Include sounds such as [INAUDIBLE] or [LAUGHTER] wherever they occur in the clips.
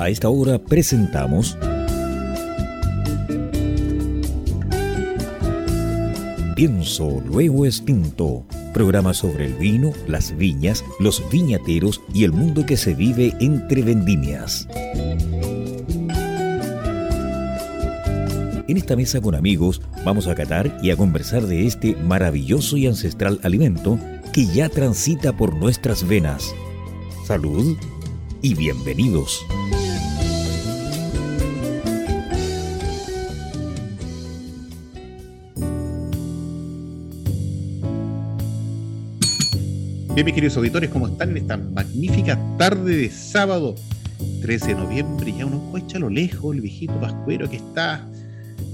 A esta hora presentamos Pienso Luego Extinto, programa sobre el vino, las viñas, los viñateros y el mundo que se vive entre vendimias. En esta mesa con amigos vamos a catar y a conversar de este maravilloso y ancestral alimento que ya transita por nuestras venas. Salud y bienvenidos. Bien, mis queridos auditores, ¿cómo están en esta magnífica tarde de sábado 13 de noviembre? Ya uno echa a lo lejos el viejito pascuero que está,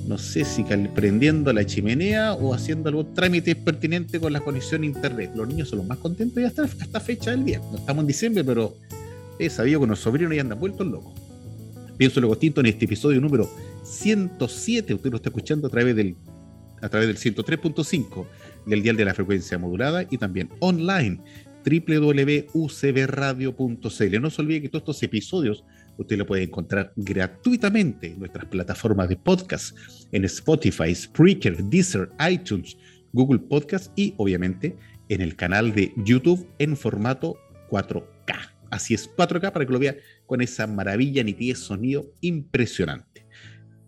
no sé si prendiendo la chimenea o haciendo algún trámite pertinente con la conexión a internet. Los niños son los más contentos ya hasta esta fecha del día. No estamos en diciembre, pero he sabido que los sobrinos ya andan vueltos locos. Pienso luego distinto en este episodio número 107. Usted lo está escuchando a través del a través del 103.5 del dial de la frecuencia modulada y también online www.ucbradio.cl. No se olvide que todos estos episodios usted lo puede encontrar gratuitamente en nuestras plataformas de podcast, en Spotify, Spreaker, Deezer, iTunes, Google Podcast y obviamente en el canal de YouTube en formato 4K. Así es, 4K para que lo vea con esa maravilla, nitidez, sonido impresionante.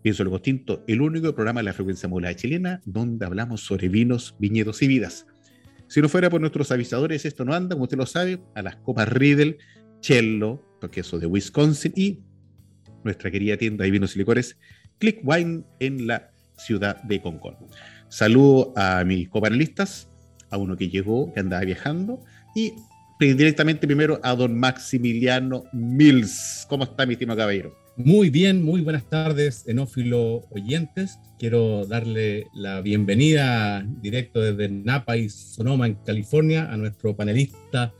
Pienso el Tinto, el único programa de la frecuencia modulada chilena donde hablamos sobre vinos, viñedos y vidas. Si no fuera por nuestros avisadores, esto no anda, como usted lo sabe, a las copas Riedel, Cello, queso de Wisconsin y nuestra querida tienda de vinos y licores, Click Wine en la ciudad de Concón. Saludo a mis copanelistas, a uno que llegó, que andaba viajando, y directamente primero a don Maximiliano Mills. ¿Cómo está, mi estimado caballero? Muy bien, muy buenas tardes, enófilo oyentes. Quiero darle la bienvenida directo desde Napa y Sonoma, en California, a nuestro panelista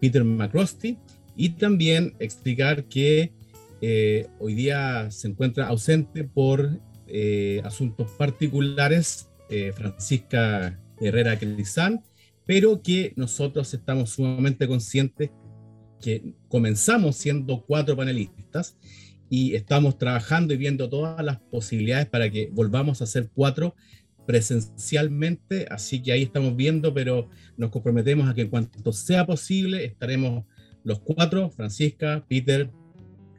Peter McCrosty y también explicar que eh, hoy día se encuentra ausente por eh, asuntos particulares eh, Francisca Herrera Crizán, pero que nosotros estamos sumamente conscientes que comenzamos siendo cuatro panelistas y estamos trabajando y viendo todas las posibilidades para que volvamos a ser cuatro presencialmente, así que ahí estamos viendo, pero nos comprometemos a que en cuanto sea posible estaremos los cuatro, Francisca, Peter,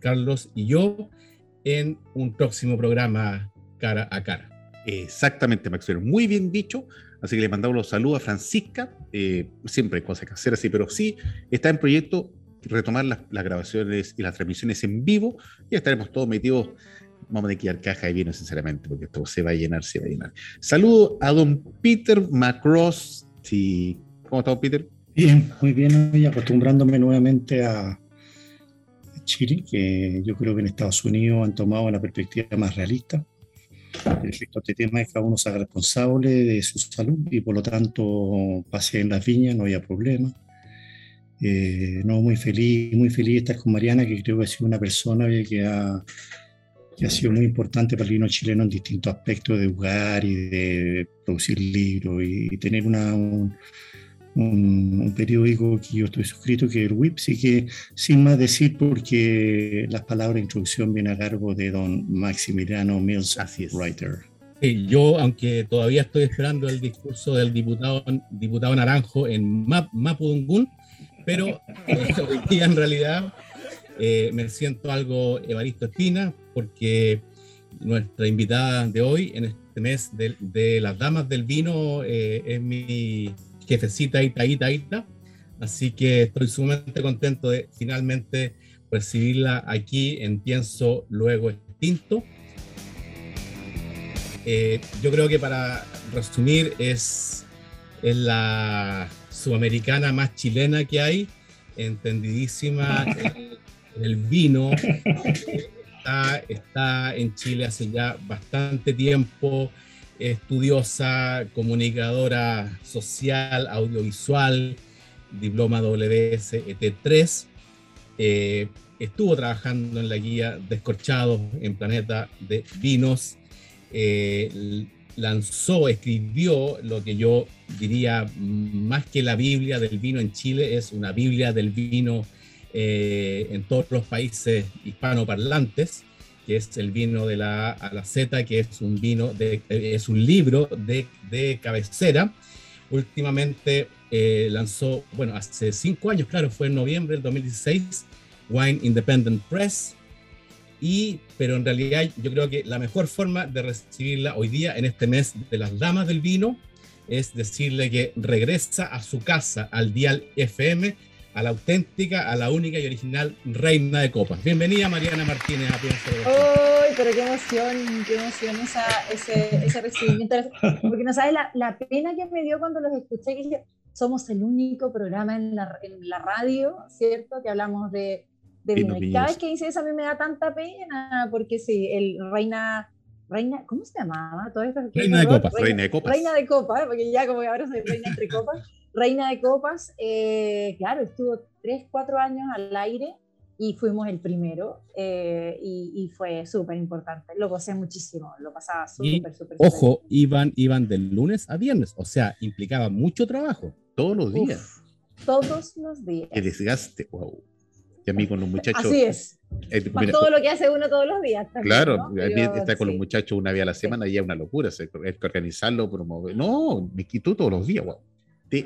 Carlos y yo, en un próximo programa cara a cara. Exactamente, Maxwell, muy bien dicho. Así que le mandamos los saludos a Francisca. Eh, siempre hay cosas que hacer así, pero sí está en proyecto retomar las, grabaciones y las transmisiones en vivo y estaremos todos metidos. Vamos a tener que ir caja de vino, sinceramente, porque esto se va a llenar, se va a llenar. Saludo a don Peter Macross. Sí. ¿Cómo está, Peter? Bien, muy bien. Hoy acostumbrándome nuevamente a Chile, que yo creo que en Estados Unidos han tomado una perspectiva más realista. Respecto a este tema es que cada uno se haga responsable de su salud y por lo tanto pase en las viñas, no haya problema. Eh, no, muy feliz, muy feliz de estar con Mariana, que creo que ha sido una persona que ha, que ha sido muy importante para el vino chileno en distintos aspectos de jugar y de producir libros y, tener una, un, un, periódico que yo estoy suscrito, que es el WIP, sí que sin más decir, porque las palabras de introducción vienen a cargo de don Maximiliano Mills, writer. yo, aunque todavía estoy esperando el discurso del diputado, diputado Naranjo en Map, Mapudungun, pero hoy día [LAUGHS] en realidad eh, me siento algo Evaristo Espina porque nuestra invitada de hoy en este mes de, las damas del vino eh, es mi jefecita Ita Ita Ita. Así que estoy sumamente contento de finalmente recibirla aquí en Pienso Luego Extinto. Eh, yo creo que para resumir es, es la sudamericana más chilena que hay, entendidísima en [LAUGHS] el vino. Está, está en Chile hace ya bastante tiempo, estudiosa, comunicadora social, audiovisual, diploma WSET3. Eh, estuvo trabajando en la guía Descorchados en Planeta de Vinos. Eh, lanzó, escribió lo que yo diría más que la Biblia del vino en Chile, es una Biblia del vino eh, en todos los países hispanoparlantes, que es el vino de la A la Z, que es un vino de, eh, es un libro de, de cabecera. Últimamente eh, lanzó, bueno, hace cinco años, claro, fue en noviembre del 2016, Wine Independent Press. Y, pero en realidad yo creo que la mejor forma de recibirla hoy día, en este mes de las damas del vino, es decirle que regresa a su casa, al Dial FM, a la auténtica, a la única y original reina de copas. Bienvenida Mariana Martínez a Pienso ¡Ay, pero qué emoción, qué emoción esa, ese, ese recibimiento! Porque no sabes la, la, pena que me dio cuando los escuché, que somos el único programa en la, en la radio, ¿cierto? Que hablamos de, de vino. Y cada vez que dice eso a mí me da tanta pena, porque sí, el reina... Reina, ¿cómo se llamaba? Todo esto, reina, de copas. Reina, de copas. Reina de copas, porque ya como ahora soy reina entre copas. [LAUGHS] Reina de Copas, eh, claro, estuvo 3, 4 años al aire y fuimos el primero eh, y, fue súper importante. Lo gocé muchísimo, lo pasaba súper, súper. Ojo, iban, iban del lunes a viernes, o sea, implicaba mucho trabajo. Todos los días. todos los días. Qué desgaste, wow. Y a mí con los muchachos. Así es. Eh, todo lo que hace uno todos los días. claro, ¿no? está con los muchachos una vez a la semana y es una locura. Hay que organizarlo, promover. No, me quito todos los días, wow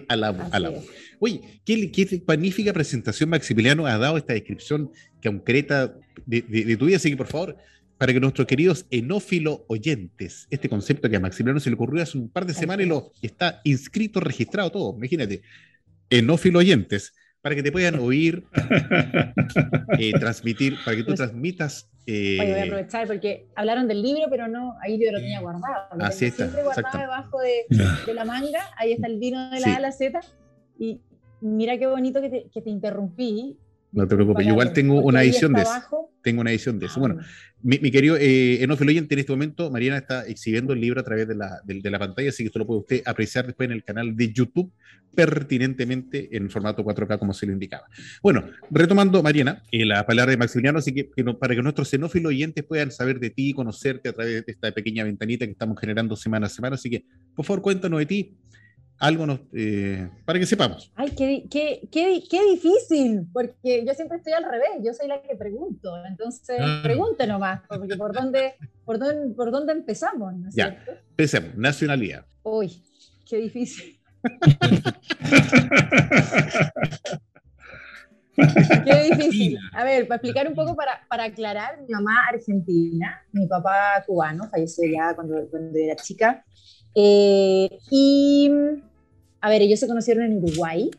a la Oye, ¿qué, magnífica presentación Maximiliano ha dado esta descripción concreta de, de, tu vida. Así que, por favor, para que nuestros queridos enófilo oyentes, este concepto que a Maximiliano se le ocurrió hace un par de semanas y lo está inscrito, registrado todo. Imagínate, enófilo oyentes, para que te puedan oír, eh, [LAUGHS] transmitir, para que tú pues transmitas voy a eh, aprovechar porque hablaron del libro, pero no, ahí yo lo tenía guardado. Así está. Siempre guardado debajo de, de, la manga, ahí está el vino de la A a la Z. Y mira qué bonito que te, que te interrumpí. No te preocupes, yo igual tengo una edición de eso. Tengo una edición de eso. Bueno, mi, mi querido eh, Enofilo Oyente, en este momento Mariana está exhibiendo el libro a través de la, de, de la pantalla, así que esto lo puede usted apreciar después en el canal de YouTube pertinentemente en formato 4K como se le indicaba. Bueno, retomando, Mariana, eh, la palabra de Maximiliano, así que, para que nuestros xenófilos oyentes puedan saber de ti, conocerte a través de esta pequeña ventanita que estamos generando semana a semana, así que por favor cuéntanos de ti, algo nos, eh, para que sepamos. Ay, qué, qué, qué, qué, difícil, porque yo siempre estoy al revés, yo soy la que pregunto, entonces ah. pregunte nomás, porque por dónde, por dónde, por dónde empezamos, ¿no es ya, cierto? empecemos, nacionalidad. Uy, qué difícil. [LAUGHS] Qué difícil. A ver, para explicar un poco, para, para, aclarar, mi mamá argentina, mi papá cubano, falleció ya cuando, cuando era chica. Eh, y, a ver, ellos se conocieron en Uruguay,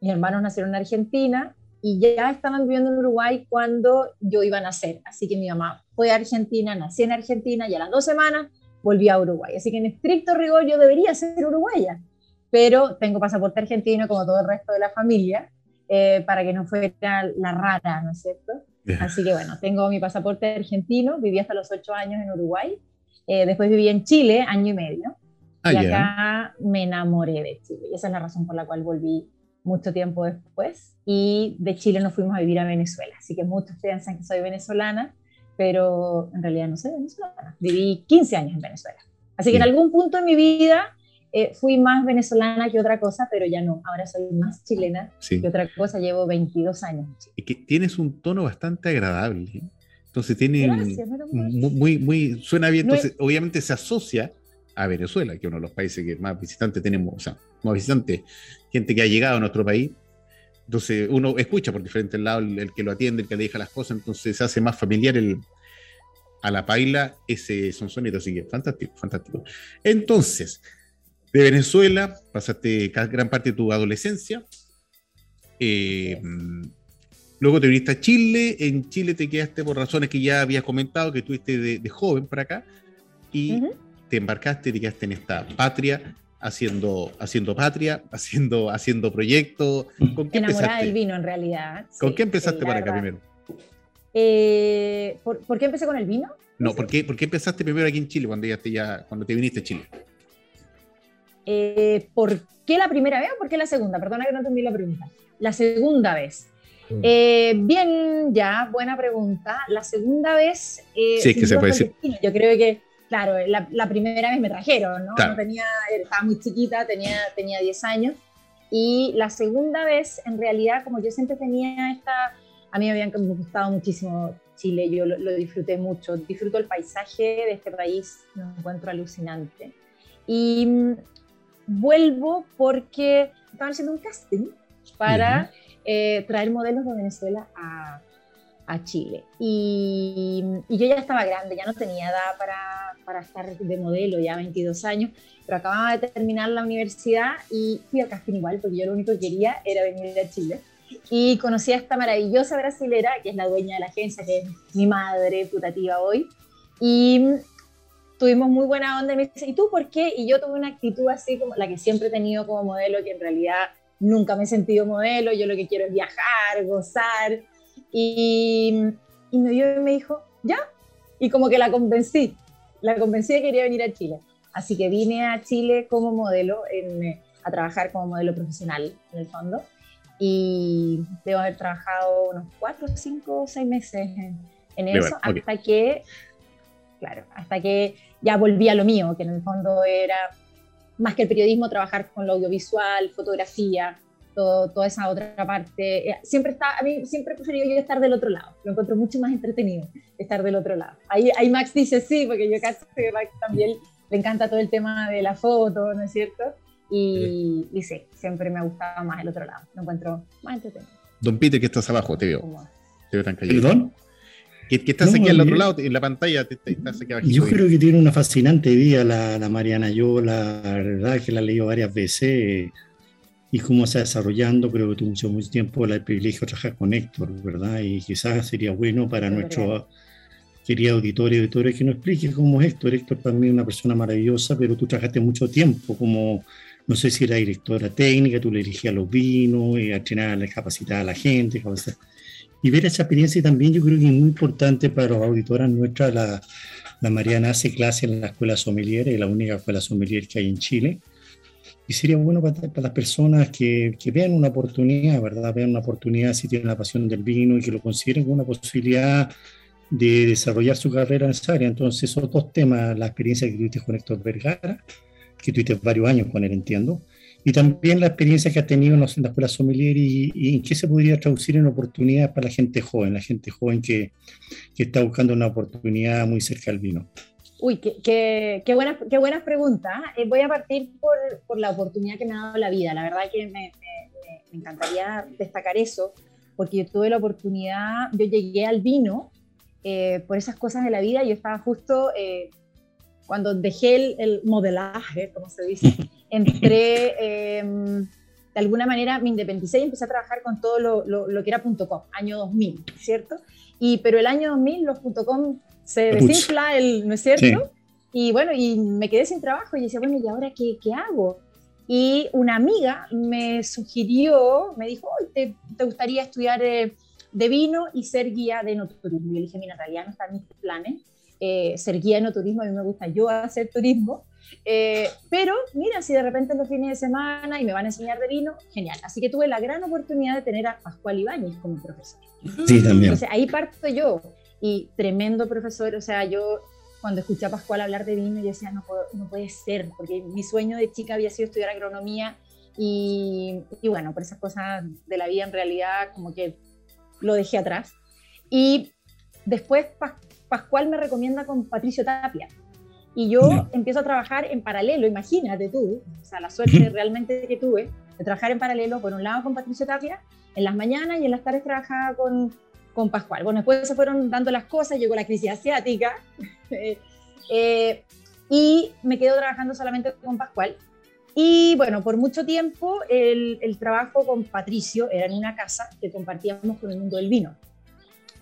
mis hermanos nacieron en Argentina y ya estaban viviendo en Uruguay cuando yo iba a nacer. Así que mi mamá fue a Argentina, nací en Argentina y a las dos semanas volví a Uruguay. Así que en estricto rigor yo debería ser uruguaya pero tengo pasaporte argentino como todo el resto de la familia, eh, para que no fuera la rara, ¿no es cierto? Así que bueno, tengo mi pasaporte argentino, viví hasta los ocho años en Uruguay, eh, después viví en Chile año y medio, ah, y acá me enamoré de Chile, y esa es la razón por la cual volví mucho tiempo después, y de Chile nos fuimos a vivir a Venezuela, así que muchos piensan que soy venezolana, pero en realidad no soy venezolana, viví 15 años en Venezuela. Así que en algún punto de mi vida eh, fui más venezolana que otra cosa, pero ya no. Ahora soy más chilena que otra cosa. Llevo 22 años. Y que tienes un tono bastante agradable. ¿eh? Entonces tiene muy, muy, suena bien. Entonces, obviamente se asocia a Venezuela, que es uno de los países que más visitantes tenemos, o sea, más visitantes, gente que ha llegado a nuestro país. Entonces uno escucha por diferentes lados el, que lo atiende, el que le deja las cosas, entonces se hace más familiar el, a la paila ese sonsonito. Así que fantástico, fantástico. Entonces, de Venezuela, pasaste gran parte de tu adolescencia. Eh, luego te viniste a Chile. En Chile te quedaste por razones que ya habías comentado, que estuviste de, joven para acá. Y te embarcaste, te quedaste en esta patria, haciendo, haciendo patria, [LAUGHS] haciendo, haciendo proyectos. ¿Con qué Enamorada empezaste? del vino, en realidad. ¿Con qué empezaste para acá primero? Eh, ¿por, qué empecé con el vino? No, ¿por qué, ¿por qué empezaste primero aquí en Chile cuando, ya te, ya, cuando te viniste a Chile? Eh, ¿Por qué la primera vez o por qué la segunda? Perdona que no entendí la pregunta. La segunda vez. Mm. Eh, bien, ya, buena pregunta. La segunda vez. Eh, sí, es que se puede decir. Yo creo que, claro, la, primera vez me trajeron, ¿no? tenía, estaba muy chiquita, tenía, tenía 10 años. Y la segunda vez, en realidad, como yo siempre tenía esta, a mí me habían gustado muchísimo Chile, yo lo, disfruté mucho, disfruto el paisaje de este país, lo encuentro alucinante. Y mm, vuelvo porque estaban haciendo un casting para eh, traer modelos de Venezuela a, a Chile. Y, y, yo ya estaba grande, ya no tenía edad para, para, estar de modelo, ya 22 años, pero acababa de terminar la universidad y fui al casting igual, porque yo lo único que quería era venir a Chile. Y conocí a esta maravillosa brasilera, que es la dueña de la agencia, que es mi madre putativa hoy. Y tuvimos muy buena onda y me dice, ¿y tú por qué? Y yo tuve una actitud así como la que siempre he tenido como modelo, que en realidad nunca me he sentido modelo, yo lo que quiero es viajar, gozar. Y, y me dio y me dijo, ya. Y como que la convencí, la convencí de que quería venir a Chile. Así que vine a Chile como modelo, en, a trabajar como modelo profesional en el fondo. Y debo haber trabajado unos cuatro, cinco, seis meses en, eso, hasta que, claro, hasta que ya volví a lo mío, que en el fondo era más que el periodismo, trabajar con lo audiovisual, fotografía, todo, toda esa otra parte. Eh, siempre está, a mí siempre he preferido yo estar del otro lado, lo encuentro mucho más entretenido estar del otro lado. Ahí, ahí Max dice sí, porque yo casi Max también le encanta todo el tema de la foto, ¿no es cierto? Y sí, y sí siempre me ha gustado más el otro lado, lo encuentro más entretenido. Don Peter, que estás abajo, te veo. Te veo tan ¿Perdón? Que, estás aquí al otro lado, en la pantalla, te, estás aquí Yo creo que tiene una fascinante vida la, la Mariana. Yo la, verdad que la he leído varias veces y cómo está desarrollando. Creo que tuvo mucho, mucho tiempo el privilegio de trabajar con Héctor, ¿verdad? Y quizás sería bueno para nuestro querido auditorio y auditores que nos explique cómo es Héctor. Héctor mí es una persona maravillosa, pero tú trabajaste mucho tiempo como, no sé si era directora técnica, tú le dirigías los vinos, y entrenar, capacitar a la gente, capacitar y ver esa experiencia también yo creo que es muy importante para los auditoras nuestras. La, la Mariana hace clase en la escuela sommelier, es la única escuela sommelier que hay en Chile. Y sería bueno para, para las personas que, que, vean una oportunidad, ¿verdad? Vean una oportunidad si tienen la pasión del vino y que lo consideren como una posibilidad de desarrollar su carrera en esa área. Entonces, esos dos temas, la experiencia que tuviste con Héctor Vergara, que tuviste varios años con él, entiendo, y también la experiencia que ha tenido en la escuela sommelier y, y, en qué se podría traducir en oportunidades para la gente joven, la gente joven que, que está buscando una oportunidad muy cerca del vino. Uy, qué, qué, qué, buenas, qué buenas preguntas. Eh, voy a partir por, por, la oportunidad que me ha dado la vida. La verdad que me, me, me, encantaría destacar eso, porque yo tuve la oportunidad, yo llegué al vino eh, por esas cosas de la vida. Yo estaba justo eh, cuando dejé el, el modelaje, como se dice. [LAUGHS] entré, em, de alguna manera me independicé y empecé a trabajar con todo lo, lo, que era .com, año 2000, ¿cierto? Y, pero el año 2000 los .com se desinfla, el, ¿no es cierto? Y bueno, y me quedé sin trabajo y decía, bueno, ¿y ahora qué, qué hago? Y una amiga me sugirió, me dijo, ¿te, ¿te, gustaría estudiar eh, de vino y ser guía de enoturismo? Y yo le dije, mira, en realidad no están mis planes eh, ser guía de enoturismo, a mí me gusta yo hacer turismo, eh, pero mira, si de repente en los fines de semana y me van a enseñar de vino, genial. Así que tuve la gran oportunidad de tener a Pascual Ibáñez como profesor. Sí, también. Entonces ahí parto yo y tremendo profesor, o sea, yo cuando escuché a Pascual hablar de vino, yo decía, no, no puede ser, porque mi sueño de chica había sido estudiar agronomía y, y, bueno, por esas cosas de la vida en realidad como que lo dejé atrás. Y después Pascual me recomienda con Patricio Tapia, y yo empiezo a trabajar en paralelo, imagínate tú, o sea, la suerte realmente que tuve de trabajar en paralelo, por un lado con Patricio Tapia, en las mañanas y en las tardes trabajaba con, con Pascual. Bueno, después se fueron dando las cosas, llegó la crisis asiática [LAUGHS] eh, y me quedo trabajando solamente con Pascual. Y bueno, por mucho tiempo el, el trabajo con Patricio era en una casa que compartíamos con el mundo del vino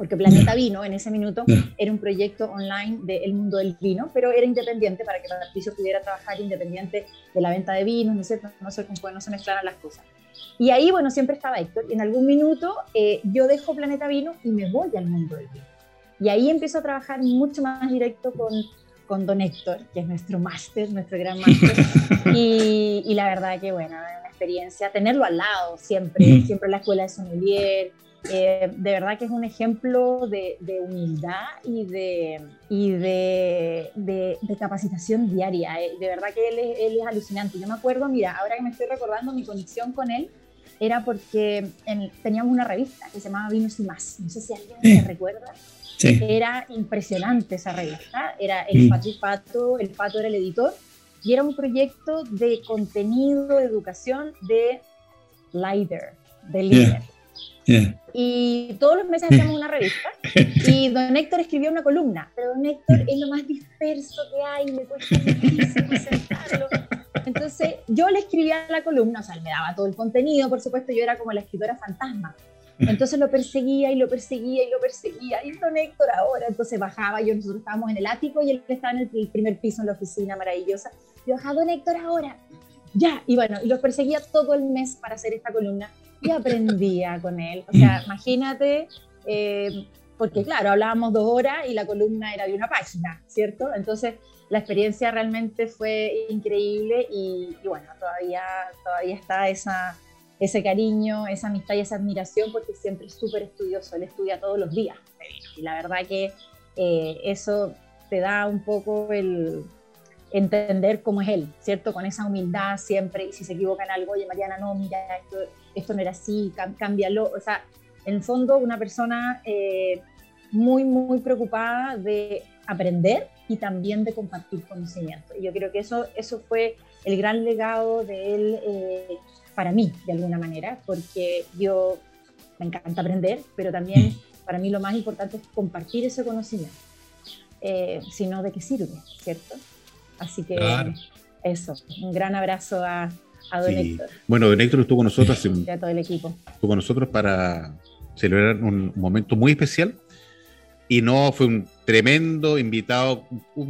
porque Planeta Vino en ese minuto era un proyecto online del mundo del vino, pero era independiente para que Patricio pudiera trabajar independiente de la venta de vinos, no sé, no sé cómo no se mezclaran las cosas. Y ahí, bueno, siempre estaba Héctor. Y en algún minuto eh, yo dejo Planeta Vino y me voy al mundo del vino. Y ahí empiezo a trabajar mucho más directo con, con don Héctor, que es nuestro máster, nuestro gran máster. [LAUGHS] y, y, la verdad que, bueno, una experiencia, tenerlo al lado siempre, siempre en la escuela de sommelier, eh, de verdad que es un ejemplo de, humildad y de, y de, de, capacitación diaria. Eh, de verdad que él es, él es, alucinante. Yo me acuerdo, mira, ahora que me estoy recordando mi conexión con él, era porque teníamos una revista que se llamaba Vinos y Más. No sé si alguien se recuerda. Era impresionante esa revista. Era el Pato y Pato, el Pato era el editor. Y era un proyecto de contenido, de educación de Lider, de líder. Y todos los meses hacíamos una revista [LAUGHS] y don Héctor escribía una columna, pero don Héctor es lo más disperso que hay, me cuesta muchísimo sentarlo. Entonces yo le escribía la columna, o sea, él me daba todo el contenido, por supuesto yo era como la escritora fantasma. Entonces lo perseguía y lo perseguía y lo perseguía. Y don Héctor ahora, entonces bajaba, yo nosotros estábamos en el ático y él estaba en el primer piso en la oficina maravillosa. Yo bajaba, don Héctor ahora, ya. Y bueno, y los perseguía todo el mes para hacer esta columna y aprendía con él. O sea, [LAUGHS] imagínate, eh, porque claro, hablábamos dos horas y la columna era de una página, ¿cierto? Entonces, la experiencia realmente fue increíble y, bueno, todavía, todavía está esa, ese cariño, esa amistad y esa admiración porque siempre es súper estudioso, él estudia todos los días. Y la verdad que eh, eso te da un poco el, entender cómo es él, ¿cierto? Con esa humildad siempre, y si se equivoca en algo, oye, Mariana, no, mira, esto, esto no era así, cámbialo. O sea, en el fondo, una persona eh, muy, muy preocupada de aprender y también de compartir conocimiento. Y yo creo que eso, eso fue el gran legado de él eh, para mí, de alguna manera, porque yo me encanta aprender, pero también para mí lo más importante es compartir ese conocimiento. Eh, sino de qué sirve, ¿cierto? Así que eso, un gran abrazo a, Don Héctor. Bueno, Don Héctor estuvo con nosotros. [LAUGHS] y a todo el equipo. Estuvo con nosotros para celebrar un momento muy especial. Y no, fue un tremendo invitado,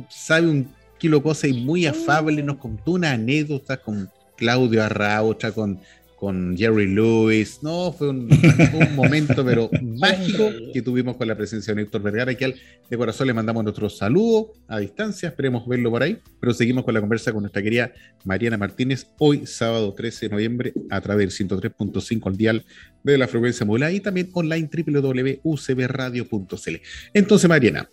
sabe un kilo cosa y muy afable. Nos contó una anécdota con Claudio Arraucha, con con Jerry Lewis. No, fue un, [LAUGHS] momento, pero mágico que tuvimos con la presencia de Héctor Vergara, que al de corazón le mandamos nuestro saludo a distancia. Esperemos verlo por ahí. Pero seguimos con la conversa con nuestra querida Mariana Martínez, hoy, sábado 13 de noviembre, a través del 103.5 al dial de la frecuencia modulada y también online www.ucbradio.cl. Entonces, Mariana,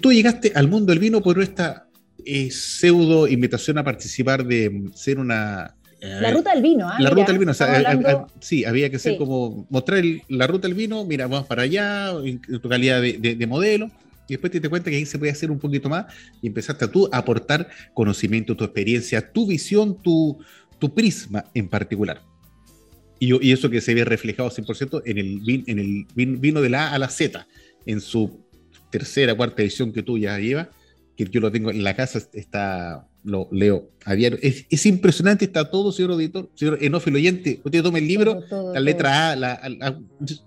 tú llegaste al mundo del vino por esta eh, pseudo invitación a participar de ser una la ruta del vino, ¿ah? La ruta del vino, o sea, eh, eh, sí, había que ser como mostrar la ruta del vino, mira, vamos para allá, en, tu calidad de, modelo, y después te das cuenta que ahí se puede hacer un poquito más y empezaste a tú a aportar conocimiento, tu experiencia, tu visión, tu, tu prisma en particular. Y, y, eso que se ve reflejado 100% en el, vin, en el vino de la A a la Z, en su tercera, cuarta edición que tú ya llevas, que yo lo tengo en la casa, está lo leo a diario. Es, impresionante, está todo, señor auditor, señor enófilo oyente. Usted toma el libro, la letra A, la,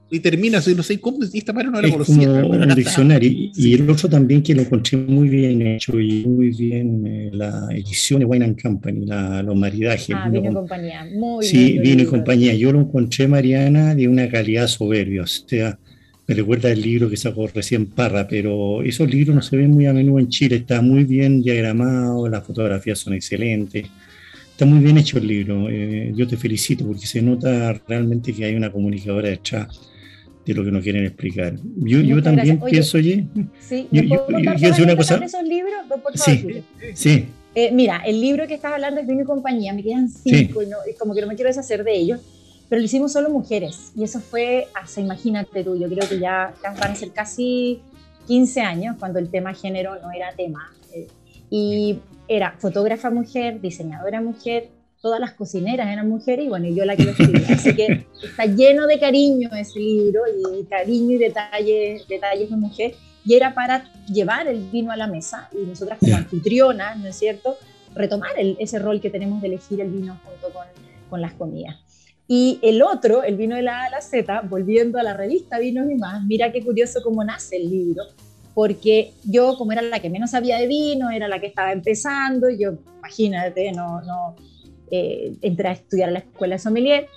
y termina, no sé cómo, esta manera no la conocía. un diccionario. Y el otro también que lo encontré muy bien hecho y muy bien eh, la edición de Wine and Company, la, los maridajes. Ah, vino y compañía, muy Sí, vino y compañía. Yo lo encontré, Mariana, de una calidad soberbia. O sea, me recuerda el libro que sacó recién Parra, pero esos libros no se ven muy a menudo en Chile, está muy bien diagramado, las fotografías son excelentes, está muy bien hecho el libro, eh, yo te felicito porque se nota realmente que hay una comunicadora detrás de lo que nos quieren explicar. Yo, también pienso, oye, sí, yo, yo, yo una cosa. esos libros? Por sí, sí. Eh, mira, el libro que estás hablando es de mi compañía, me quedan cinco y, no, y como que no me quiero deshacer de ellos pero lo hicimos solo mujeres. Y eso fue hace, imagínate tú, yo creo que ya van a ser casi 15 años cuando el tema género no era tema. Eh, y era fotógrafa mujer, diseñadora mujer, todas las cocineras eran mujeres y bueno, yo la que lo escribí. Así que está lleno de cariño ese libro y cariño y detalles, detalles de mujer. Y era para llevar el vino a la mesa y nosotras como anfitrionas, ¿no es cierto? Retomar ese rol que tenemos de elegir el vino junto con, con las comidas. Y el otro, el vino de la A a la Z, volviendo a la revista Vinos y más, mira qué curioso cómo nace el libro, porque yo como era la que menos sabía de vino, era la que estaba empezando, yo, imagínate, no, no eh, entré a estudiar a la escuela de sommelier,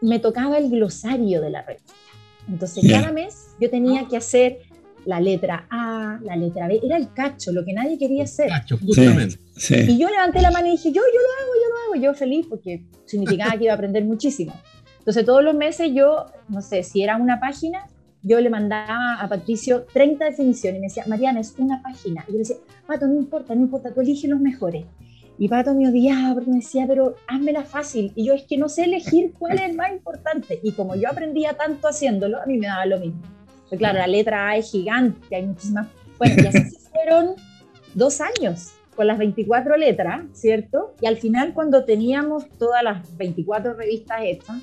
me tocaba el glosario de la revista. Entonces cada mes yo tenía que hacer la letra A, la letra B, era el cacho, lo que nadie quería hacer. Cacho, justamente. Y yo levanté la mano y dije, yo, yo lo hago, yo lo hago, yo feliz, porque significaba que iba a aprender muchísimo. Entonces todos los meses yo, no sé, si era una página, yo le mandaba a Patricio 30 definiciones y me decía, Mariana, es una página. Y yo le decía, Pato, no importa, no importa, tú elige los mejores. Y Pato me odiaba porque me decía, pero házmela fácil. Y yo es que no sé elegir cuál es el más importante. Y como yo aprendía tanto haciéndolo, a mí me daba lo mismo. Pero claro, la letra A es gigante, hay muchísimas. Bueno, y así fueron dos años con las 24 letras, ¿cierto? Y al final, cuando teníamos todas las 24 revistas hechas,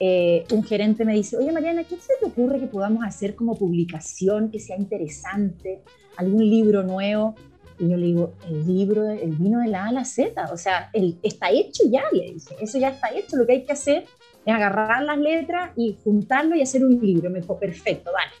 eh, un gerente me dice, oye Mariana, ¿qué se te ocurre que podamos hacer como publicación que sea interesante? ¿Algún libro nuevo? Y yo le digo, el libro, el vino de la A a la Z, o sea, el, está hecho ya, le dice, eso ya está hecho, lo que hay que hacer es agarrar las letras y juntarlo y hacer un libro. Me dijo, perfecto, dale.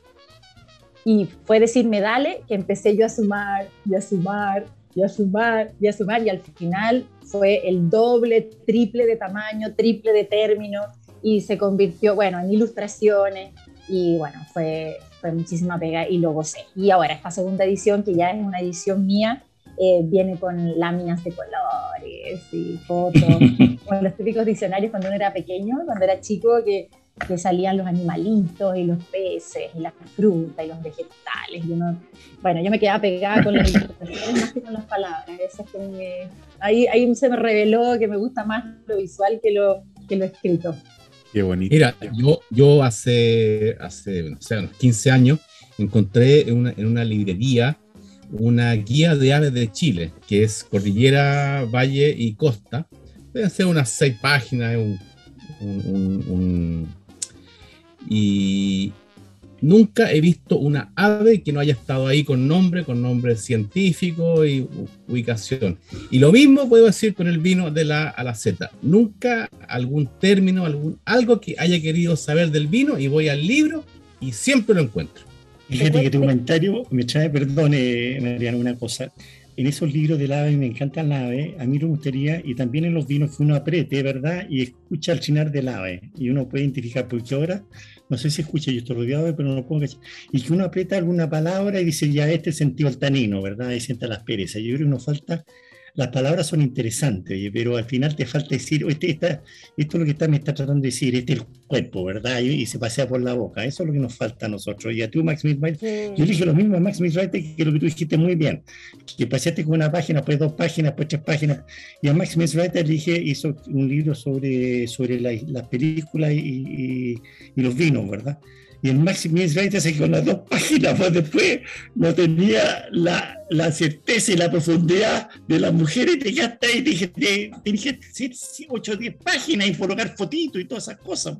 Y fue decirme, dale, que empecé yo a sumar y a sumar y a sumar y a sumar y al final fue el doble, triple de tamaño, triple de términos y se convirtió, bueno, en ilustraciones y bueno, fue, fue muchísima pega y lo gocé. Y ahora esta segunda edición, que ya es una edición mía, eh, viene con láminas de colores y fotos, [LAUGHS] con los típicos diccionarios cuando uno era pequeño, cuando era chico, que, que salían los animalitos y los peces y las frutas y los vegetales. Y uno, bueno, yo me quedaba pegada con las [LAUGHS] ilustraciones más que con las palabras. Eso es que ahí, ahí se me reveló que me gusta más lo visual que lo, que lo escrito. Qué bonito. Mira, yo, yo hace, hace no sé, unos 15 años encontré en una, en una librería una guía de aves de Chile, que es Cordillera, Valle y Costa. Deben ser unas seis páginas. Un, un, un, y, Nunca he visto una ave que no haya estado ahí con nombre, con nombre científico y ubicación. Y lo mismo puedo decir con el vino de la a la Z. Nunca algún término, algún, algo que haya querido saber del vino y voy al libro y siempre lo encuentro. Fíjate que tu comentario me trae, perdone, Mariana, una cosa. En esos libros del ave me encanta el ave, a mí me gustaría, y también en los vinos que uno apriete, ¿verdad? Y escucha el chinar del ave. Y uno puede identificar, porque ahora no sé si escucha, yo estoy rodeado, pero no lo. Y que uno aprieta alguna palabra y dice, ya este sentido el tanino, ¿verdad? Ahí sienta las perezas. Yo creo que nos falta, las palabras son interesantes, pero al final te falta decir, este, esto es lo que está, me está tratando de decir, este es el cuerpo, ¿verdad? Y, se pasea por la boca. Eso es lo que nos falta a nosotros. Y a tú, Max Smith yo dije lo mismo a Max Smith que lo que tú dijiste muy bien, que paseaste con una página, pues dos páginas, pues tres páginas. Y a Max Smith le dije, hizo un libro sobre, sobre las películas y, y, los vinos, ¿verdad? Y el Max Writer se con las dos páginas, pues después no tenía la, la, certeza y la profundidad de las mujeres, y te quedaste ahí, te dije, te, dije 8 o 10 páginas y colocar fotitos y todas esas cosas.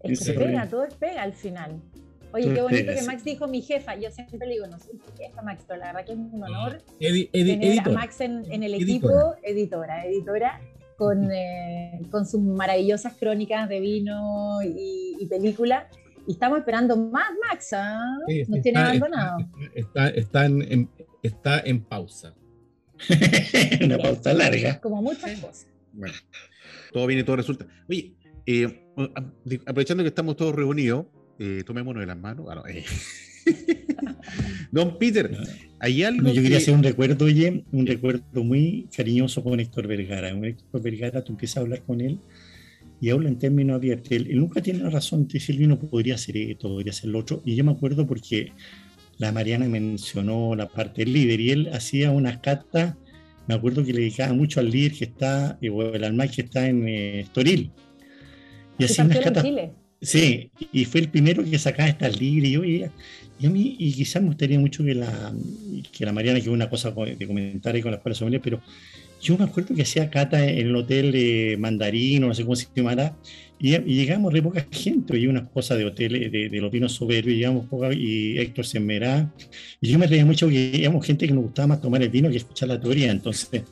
Pues. Es que pega, todo es pega al final. Oye, qué bonito que Max dijo mi jefa. Yo siempre le digo, no soy tu jefa, Max, pero la verdad que es un honor tener a Max en, en el equipo, editora, editora, con, eh, con sus maravillosas crónicas de vino y, y películas. Y estamos esperando más, Max. ¿ah? Nos tiene abandonado. Está, está, en, está en pausa. [LAUGHS] Una pausa larga. Como muchas cosas. Bueno, todo viene, todo resulta. Oye, eh, aprovechando que estamos todos reunidos, eh, tomémonos de las manos. Bueno, ah, eh. [LAUGHS] Don Peter, hay algo. yo quería hacer un recuerdo, oye, un recuerdo muy cariñoso con Héctor Vergara. Héctor Vergara, tú empiezas a hablar con él y habla en términos abiertos. Él, nunca tiene la razón, dice el vino podría ser esto, podría ser lo otro. Y yo me acuerdo porque la Mariana mencionó la parte del líder y él hacía unas cartas, me acuerdo que le dedicaba mucho al líder que está, eh, o el alma que está en eh, Estoril. Y hacía unas cartas. Sí, y fue el primero que sacaba estas libres y yo, y, a mí, y quizás me gustaría mucho que la, que la Mariana, que es una cosa de comentar ahí con las familias, pero yo me acuerdo que hacía cata en el hotel de Mandarino, no sé cómo se llamara, y, y llegamos re poca gente, y unas cosas de hotel, de, los vinos soberbios, llegamos poca, y Héctor Semerá, y yo me reía mucho que íbamos gente que nos gustaba más tomar el vino que escuchar la teoría, entonces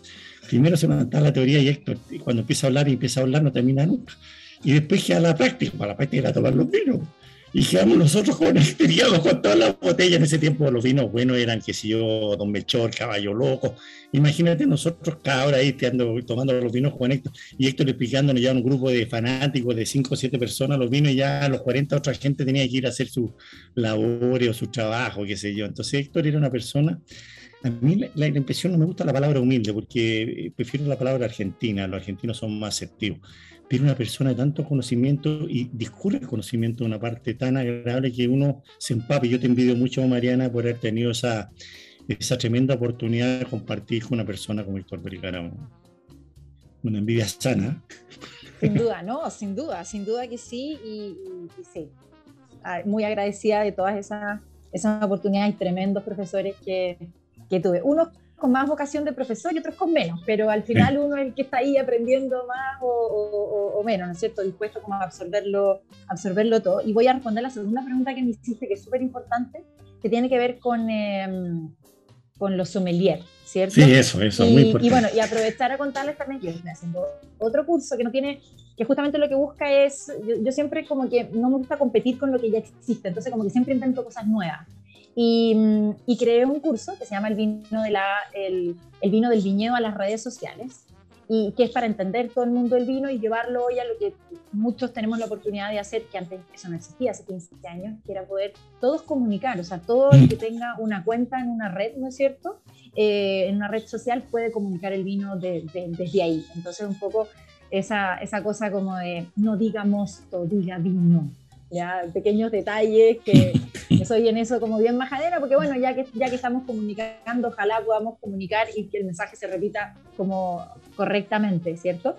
primero se levantaba la teoría y Héctor, cuando empieza a hablar y empieza a hablar no termina nunca, y después queda la práctica, para la práctica era tomar los vinos y quedamos nosotros con teníamos con todas las botellas en ese tiempo. Los vinos buenos eran que si yo Don Melchor Caballo Loco. Imagínate nosotros cada hora ahí tomando los vinos con Héctor y Héctor explicándonos ya un grupo de fanáticos de 5 o 7 personas los vinos y ya a los 40 otra gente tenía que ir a hacer su labor o su trabajo qué sé yo. Entonces Héctor era una persona a mí la, impresión no me gusta la palabra humilde porque prefiero la palabra argentina, los argentinos son más asertivos pero una persona de tanto conocimiento y discurre el conocimiento de una parte tan agradable que uno se empape. Yo te envidio mucho, Mariana, por haber tenido esa, tremenda oportunidad de compartir con una persona como Héctor Vergara. Una envidia sana. Sin duda, no, sin duda, sin duda que sí, y, sí. Ah, muy agradecida de todas esas, esas oportunidades y tremendos profesores que, que tuve. Unos con más vocación de profesor y otros con menos, pero al final uno es el que está ahí aprendiendo más o, menos, ¿no es cierto? Dispuesto como a absorberlo, absorberlo todo. Y voy a responder la segunda pregunta que me hiciste, que es súper importante, que tiene que ver con, em, con los sommeliers, ¿cierto? Sí, eso, eso, y, muy importante. Y bueno, y aprovechar a contarles también que estoy haciendo otro curso que no tiene, que justamente lo que busca es, yo, yo siempre como que no me gusta competir con lo que ya existe, entonces como que siempre intento cosas nuevas. Y, y, creé un curso que se llama el vino, de la, el, el, vino del viñedo a las redes sociales y que es para entender todo el mundo del vino y llevarlo hoy a lo que muchos tenemos la oportunidad de hacer, que antes eso no existía, hace 15 años, que era poder todos comunicar, o sea, todo el que tenga una cuenta en una red, ¿no es cierto? Eh, en una red social puede comunicar el vino de, de, desde ahí. Entonces, un poco esa, esa cosa como de no diga mosto, diga vino, ya pequeños detalles que, [LAUGHS] soy en eso como bien majadera, porque bueno, ya que, ya que estamos comunicando, ojalá podamos comunicar y que el mensaje se repita como correctamente, ¿cierto?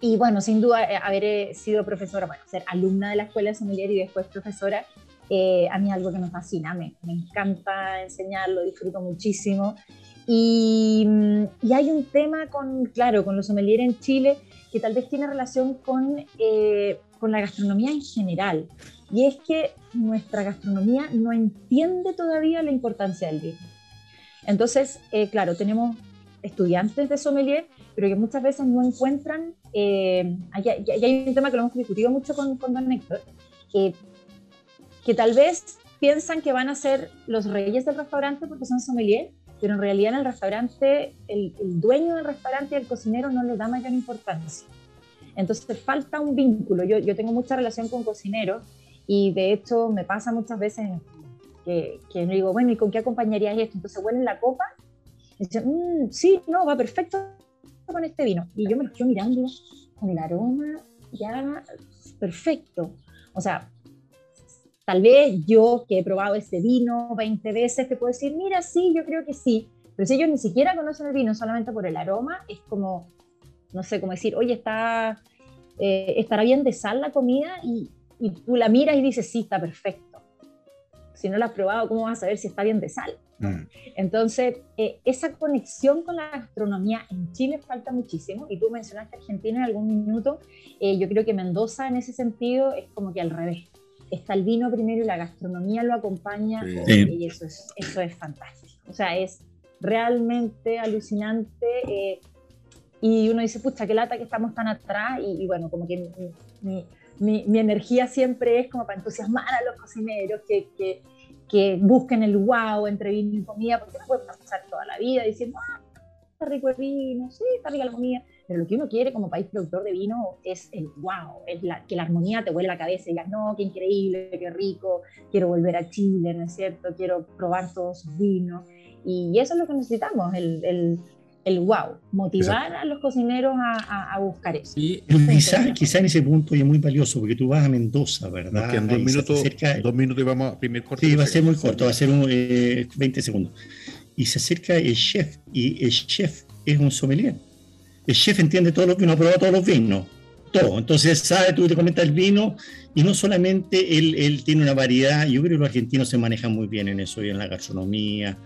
Y bueno, sin duda, eh, haber eh, sido profesora, bueno, ser alumna de la escuela de sommelier y después profesora, eh, a mí es algo que me fascina, me, me encanta enseñarlo, disfruto muchísimo. Y, y, hay un tema con, claro, con los sommelier en Chile que tal vez tiene relación con con la gastronomía en general. Y es que nuestra gastronomía no entiende todavía la importancia del vino. Entonces, eh, claro, tenemos estudiantes de sommelier, pero que muchas veces no encuentran, eh, y hay, un tema que lo hemos discutido mucho con, con don Héctor, que tal vez piensan que van a ser los reyes del restaurante porque son sommelier, pero en realidad en el restaurante, el, el dueño del restaurante y el cocinero no le da mayor importancia. Entonces falta un vínculo. Yo, yo tengo mucha relación con cocineros y de hecho me pasa muchas veces que, que digo, bueno, ¿y con qué acompañarías esto? Entonces huelen la copa y dicen, mmm, sí, no, va perfecto con este vino. Y yo me lo estoy mirando con el aroma, ya, perfecto. O sea, tal vez yo que he probado este vino 20 veces te puedo decir, mira, sí, yo creo que sí. Pero si ellos ni siquiera conocen el vino solamente por el aroma, es como, no sé, cómo decir, oye, está, eh, estará bien de sal la comida y, y, tú la miras y dices, sí, está perfecto. Si no la has probado, ¿cómo vas a saber si está bien de sal? Mm. Entonces, eh, esa conexión con la gastronomía en Chile falta muchísimo. Y tú mencionaste Argentina en algún minuto. Eh, yo creo que Mendoza en ese sentido es como que al revés. Está el vino primero y la gastronomía lo acompaña. Y eso es, eso es fantástico. O sea, es realmente alucinante y uno dice, pucha, qué lata que estamos tan atrás, y, bueno, como que mi, mi, mi, energía siempre es como para entusiasmar a los cocineros que, que, que, busquen el wow entre vino y comida, porque no puede pasar toda la vida diciendo, ah, está rico el vino, sí, está rica la comida, pero lo que uno quiere como país productor de vino es el wow, es la, que la armonía te vuelva la cabeza y digas, no, qué increíble, qué rico, quiero volver a Chile, ¿no es cierto? Quiero probar todos sus vinos. Y eso es lo que necesitamos, el, el el wow, motivar a los cocineros a, a, buscar eso. Y quizá, quizá, en ese punto es muy valioso, porque tú vas a Mendoza, ¿verdad? dos, minutos, dos minutos y vamos a primer corte. Sí, va a ser muy corto, va a ser un, 20 eh, segundos. Y se acerca el chef, y el chef es un sommelier. El chef entiende todo lo que uno ha probado todos los vinos, todo. Entonces, sabe, tú te comentas el vino, y no solamente él, él tiene una variedad, yo creo que los argentinos se manejan muy bien en eso, y en la gastronomía,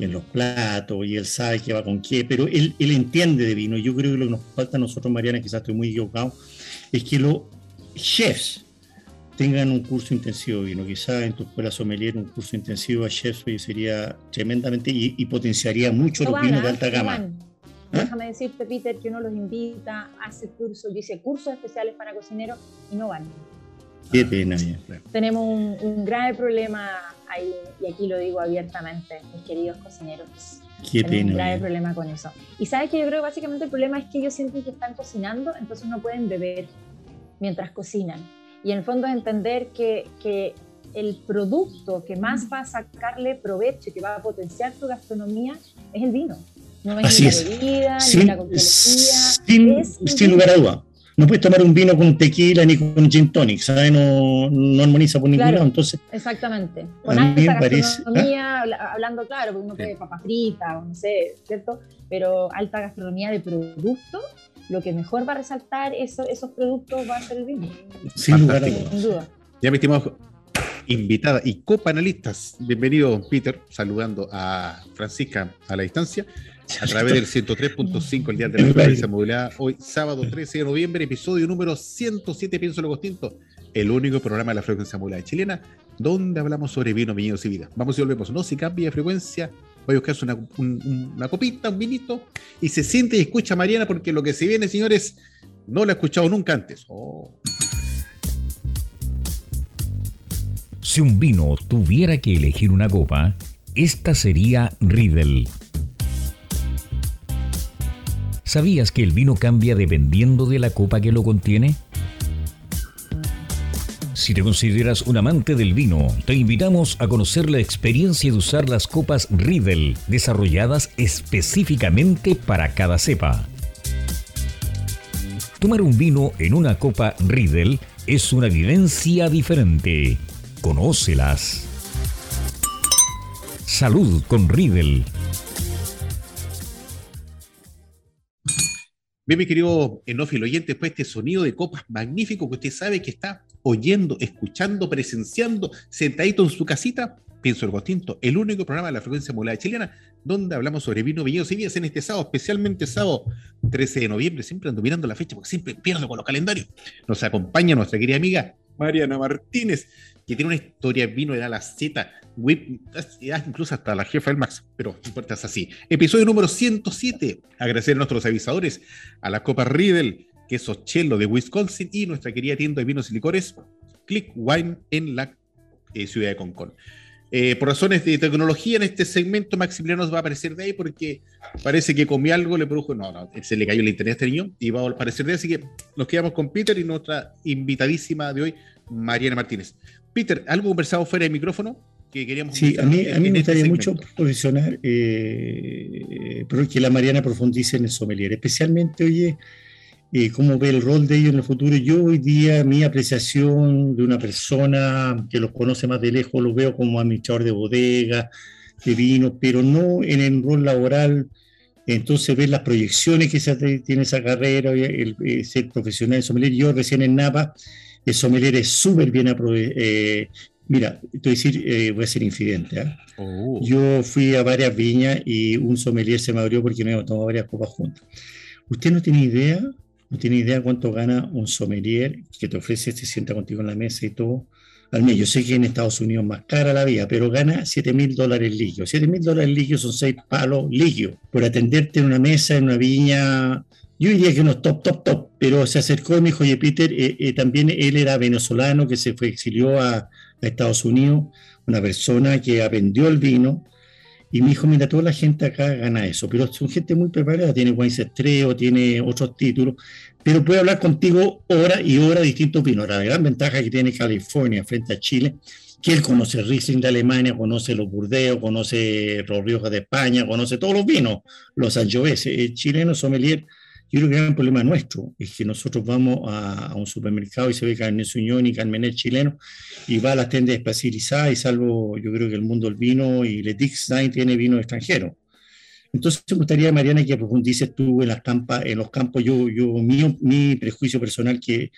en los platos y él sabe qué va con qué, pero él, él entiende de vino. Yo creo que lo que nos falta a nosotros, Mariana, quizás estoy muy equivocado, es que los chefs tengan un curso intensivo de vino. Quizás en tu escuela sommelier un curso intensivo a chefs sería tremendamente y, potenciaría mucho los vinos de alta gama. ¿Ah? Déjame decirte, Peter, que uno los invita, hace cursos, dice cursos especiales para cocineros y no van. Qué pena. Tenemos un, un grave problema y aquí lo digo abiertamente, mis queridos cocineros. Qué pena. un grave problema con eso. Y sabes que yo creo que básicamente el problema es que ellos sienten que están cocinando, entonces no pueden beber mientras cocinan. Y en el fondo es entender que, que el producto que más va a sacarle provecho y que va a potenciar tu gastronomía es el vino. No es Así ni la bebida, sin, ni la coctelería. Sin, sin lugar a duda no puedes tomar un vino con tequila ni con gin tonic, ¿sabes? No, no armoniza por ningún lado. Entonces, exactamente. Con alta gastronomía, ¿ah? hablando claro, porque uno puede papa frita, no sé, ¿cierto? Pero alta gastronomía de productos, lo que mejor va a resaltar eso, esos productos va a ser el vino. Sin, lugar sin duda. Ya me estimado invitada y copanelistas. Bienvenido, Peter, saludando a Francisca a la distancia a través del 103.5 el día de la frecuencia modulada. Hoy, sábado 13 de noviembre, episodio número 107, Pienso lo Distinto, el único programa de la frecuencia modulada chilena, donde hablamos sobre vino, viñedos y vida. Vamos y volvemos. No, si cambia de frecuencia, voy a buscarse una, una copita, un vinito, y se siente y escucha a Mariana, porque lo que se viene, señores, no lo he escuchado nunca antes. Oh. Si un vino tuviera que elegir una copa, esta sería Riedel ¿Sabías que el vino cambia dependiendo de la copa que lo contiene? Si te consideras un amante del vino, te invitamos a conocer la experiencia de usar las copas Riedel, desarrolladas específicamente para cada cepa. Tomar un vino en una copa Riedel es una vivencia diferente. Conócelas. Salud con Riedel. Bien, mi querido enófilo oyente, después este sonido de copas magnífico que usted sabe que está oyendo, escuchando, presenciando, sentadito en su casita, Pienso el Gostinto, el único programa de la frecuencia modulada chilena donde hablamos sobre vino, viñedos y vidas en este sábado, especialmente sábado 13 de noviembre. Siempre ando mirando la fecha porque siempre pierdo con los calendarios. Nos acompaña nuestra querida amiga Mariana Martínez, que tiene una historia de vino de la Z, incluso hasta la jefa del Max, pero no importa, es así. Episodio número 107. Agradecer a nuestros avisadores, a la Copa Riedel, queso chelo de Wisconsin y nuestra querida tienda de vinos y licores, Click Wine en la eh, ciudad de Concón. Eh, por razones de tecnología, en este segmento Maximiliano nos va a aparecer de ahí porque parece que comió algo, le produjo, no, no, se le cayó el internet a este niño y va a aparecer de ahí, así que nos quedamos con Peter y nuestra invitadísima de hoy, Mariana Martínez. Peter, ¿algo conversado fuera de micrófono? Que queríamos sí, a mí, a mí me este gustaría mucho profesionar, eh, pero que la Mariana profundice en el sommelier, especialmente, oye, eh, cómo ve el rol de ellos en el futuro. Yo hoy día mi apreciación de una persona que los conoce más de lejos lo veo como administrador de bodega, de vino, pero no en el rol laboral. Entonces ver las proyecciones que se tiene esa carrera, el, ser profesional de sommelier. Yo recién en Napa, el sommelier es súper bien eh, Mira, te decir, eh, voy a ser infidente. ¿ah? Oh. Yo fui a varias viñas y un sommelier se me abrió porque no tomado varias copas juntas. Usted no tiene idea no tiene idea cuánto gana un sommelier que te ofrece, se sienta contigo en la mesa y todo. Al menos, yo sé que en Estados Unidos es más cara la vida, pero gana 7 mil dólares líquidos. 7 mil dólares líquidos son 6 palos líquidos por atenderte en una mesa, en una viña. Yo diría que no es top, top, top, pero se acercó y me dijo, oye, Peter, eh, eh, también él era venezolano que se fue, exilió a, a Estados Unidos, una persona que aprendió el vino, y me dijo, mira, toda la gente acá gana eso, pero son gente muy preparada, tiene Wines Estreo, tiene otros títulos, pero puede hablar contigo hora y hora de distintos vinos. La gran ventaja que tiene California frente a Chile, que él conoce Riesling de Alemania, conoce los Burdeos, conoce los Rioja de España, conoce todos los vinos, los Sangiovese. El chileno sommelier yo creo que el gran problema nuestro es que nosotros vamos a, un supermercado y se ve carne suñón y carmenet chileno y va a las tiendas especializadas y salvo, yo creo que el mundo del vino y le Dixstein tiene vino extranjero. Entonces me gustaría, Mariana, que profundices tú en las campas, en los campos. Yo, yo mío, mi prejuicio personal que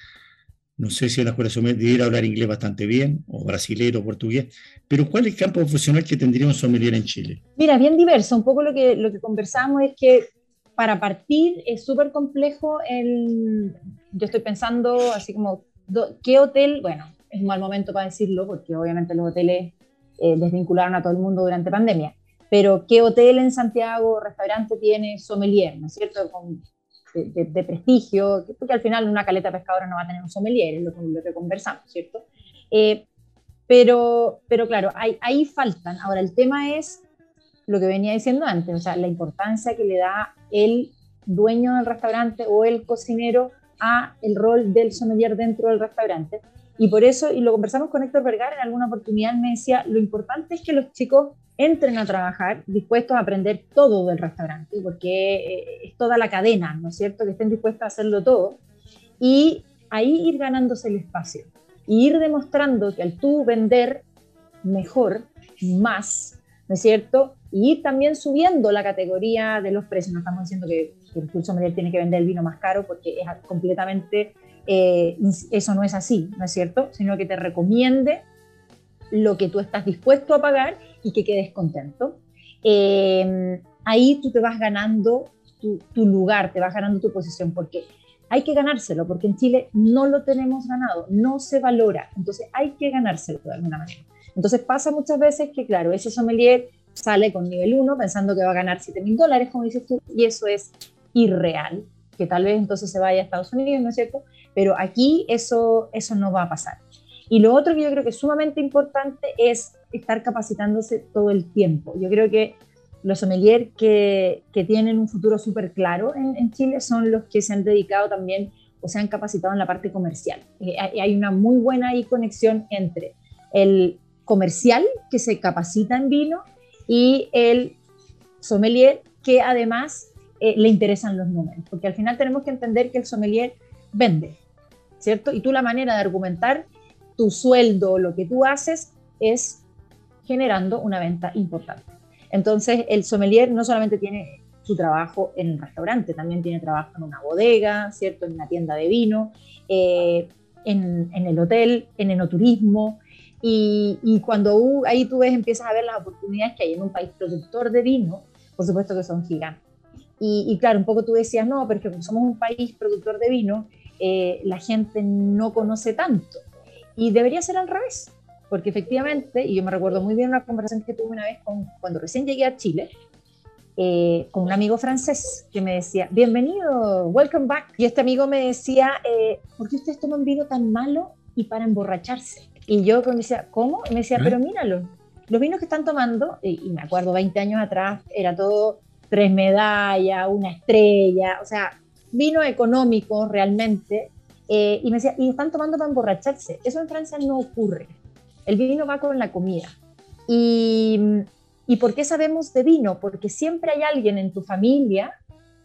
no sé si en la escuela debería hablar inglés bastante bien, o brasilero, o portugués, pero ¿cuál es el campo profesional que tendría un sommelier en Chile? Mira, bien diverso. Un poco lo que, lo que conversamos es que para partir es súper complejo. El, yo estoy pensando así como, ¿qué hotel? Bueno, es un mal momento para decirlo porque obviamente los hoteles eh, desvincularon a todo el mundo durante pandemia. Pero ¿qué hotel en Santiago, restaurante tiene sommelier, ¿no es cierto? De, prestigio, porque al final una caleta pescadora no va a tener un sommelier, es lo, que conversamos, ¿cierto? Eh, pero, pero claro, ahí, ahí faltan. Ahora, el tema es lo que venía diciendo antes, o sea, la importancia que le da el dueño del restaurante o el cocinero a el rol del sommelier dentro del restaurante. Y por eso, y lo conversamos con Héctor Vergara en alguna oportunidad, me decía, lo importante es que los chicos entren a trabajar dispuestos a aprender todo del restaurante, porque eh, es toda la cadena, ¿no es cierto? Que estén dispuestos a hacerlo todo. y ahí ir ganándose el espacio y ir demostrando que al tú vender mejor, más, ¿no es cierto? Y ir también subiendo la categoría de los precios. No estamos diciendo que, el curso medio tiene que vender el vino más caro porque es completamente, eh, eso no es así, ¿no es cierto? Sino que te recomiende lo que tú estás dispuesto a pagar y que quedes contento. Eh, ahí tú te vas ganando tu, tu, lugar, te vas ganando tu posición, porque hay que ganárselo, porque en Chile no lo tenemos ganado, no se valora, entonces hay que ganárselo de alguna manera. Entonces pasa muchas veces que, claro, ese sommelier sale con nivel 1 pensando que va a ganar 7 mil dólares, como dices tú, y eso es irreal, que tal vez entonces se vaya a Estados Unidos, ¿no es cierto? Pero aquí eso, eso no va a pasar. Y lo otro que yo creo que es sumamente importante es estar capacitándose todo el tiempo. Yo creo que los sommeliers que, que tienen un futuro súper claro en, en, Chile son los que se han dedicado también o se han capacitado en la parte comercial. Eh, hay una muy buena ahí conexión entre el comercial que se capacita en vino y el sommelier que además eh, le interesan los números, porque al final tenemos que entender que el sommelier vende, ¿cierto? Y tú la manera de argumentar tu sueldo, lo que tú haces, es generando una venta importante. Entonces, el sommelier no solamente tiene su trabajo en un restaurante, también tiene trabajo en una bodega, ¿cierto? En una tienda de vino, eh, en, en, el hotel, en enoturismo. Y, y cuando ahí tú ves, empiezas a ver las oportunidades que hay en un país productor de vino, por supuesto que son gigantes. Y, y claro, un poco tú decías, no, pero es que como somos un país productor de vino, eh, la gente no conoce tanto. Y debería ser al revés porque efectivamente, y yo me recuerdo muy bien una conversación que tuve una vez con, cuando recién llegué a Chile, eh, con un amigo francés que me decía, bienvenido, welcome back. Y este amigo me decía, eh, ¿por qué ustedes toman vino tan malo y para emborracharse? Y yo me decía, ¿cómo? Y me decía, ¿Eh? pero míralo, los vinos que están tomando, y, y me acuerdo 20 años atrás, era todo tres medallas, una estrella, o sea, vino económico realmente. Eh, y me decía, y están tomando para emborracharse. Eso en Francia no ocurre. El vino va con la comida. Y, ¿Y por qué sabemos de vino? Porque siempre hay alguien en tu familia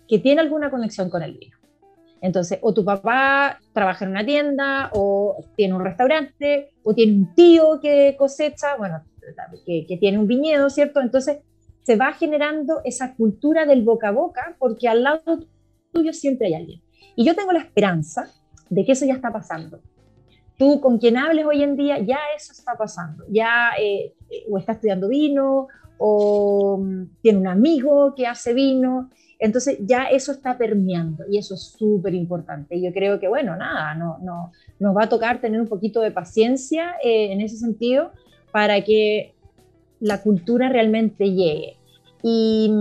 que tiene alguna conexión con el vino. Entonces, o tu papá trabaja en una tienda, o tiene un restaurante, o tiene un tío que cosecha, bueno, que, que, tiene un viñedo, ¿cierto? Entonces, se va generando esa cultura del boca a boca, porque al lado tuyo siempre hay alguien. Y yo tengo la esperanza de que eso ya está pasando tú con quien hables hoy en día, ya eso está pasando, ya eh, o está estudiando vino o mm, tiene un amigo que hace vino, entonces ya eso está permeando y eso es súper importante. Yo creo que, bueno, nada, no, no, nos va a tocar tener un poquito de paciencia eh, en ese sentido para que la cultura realmente llegue. Y,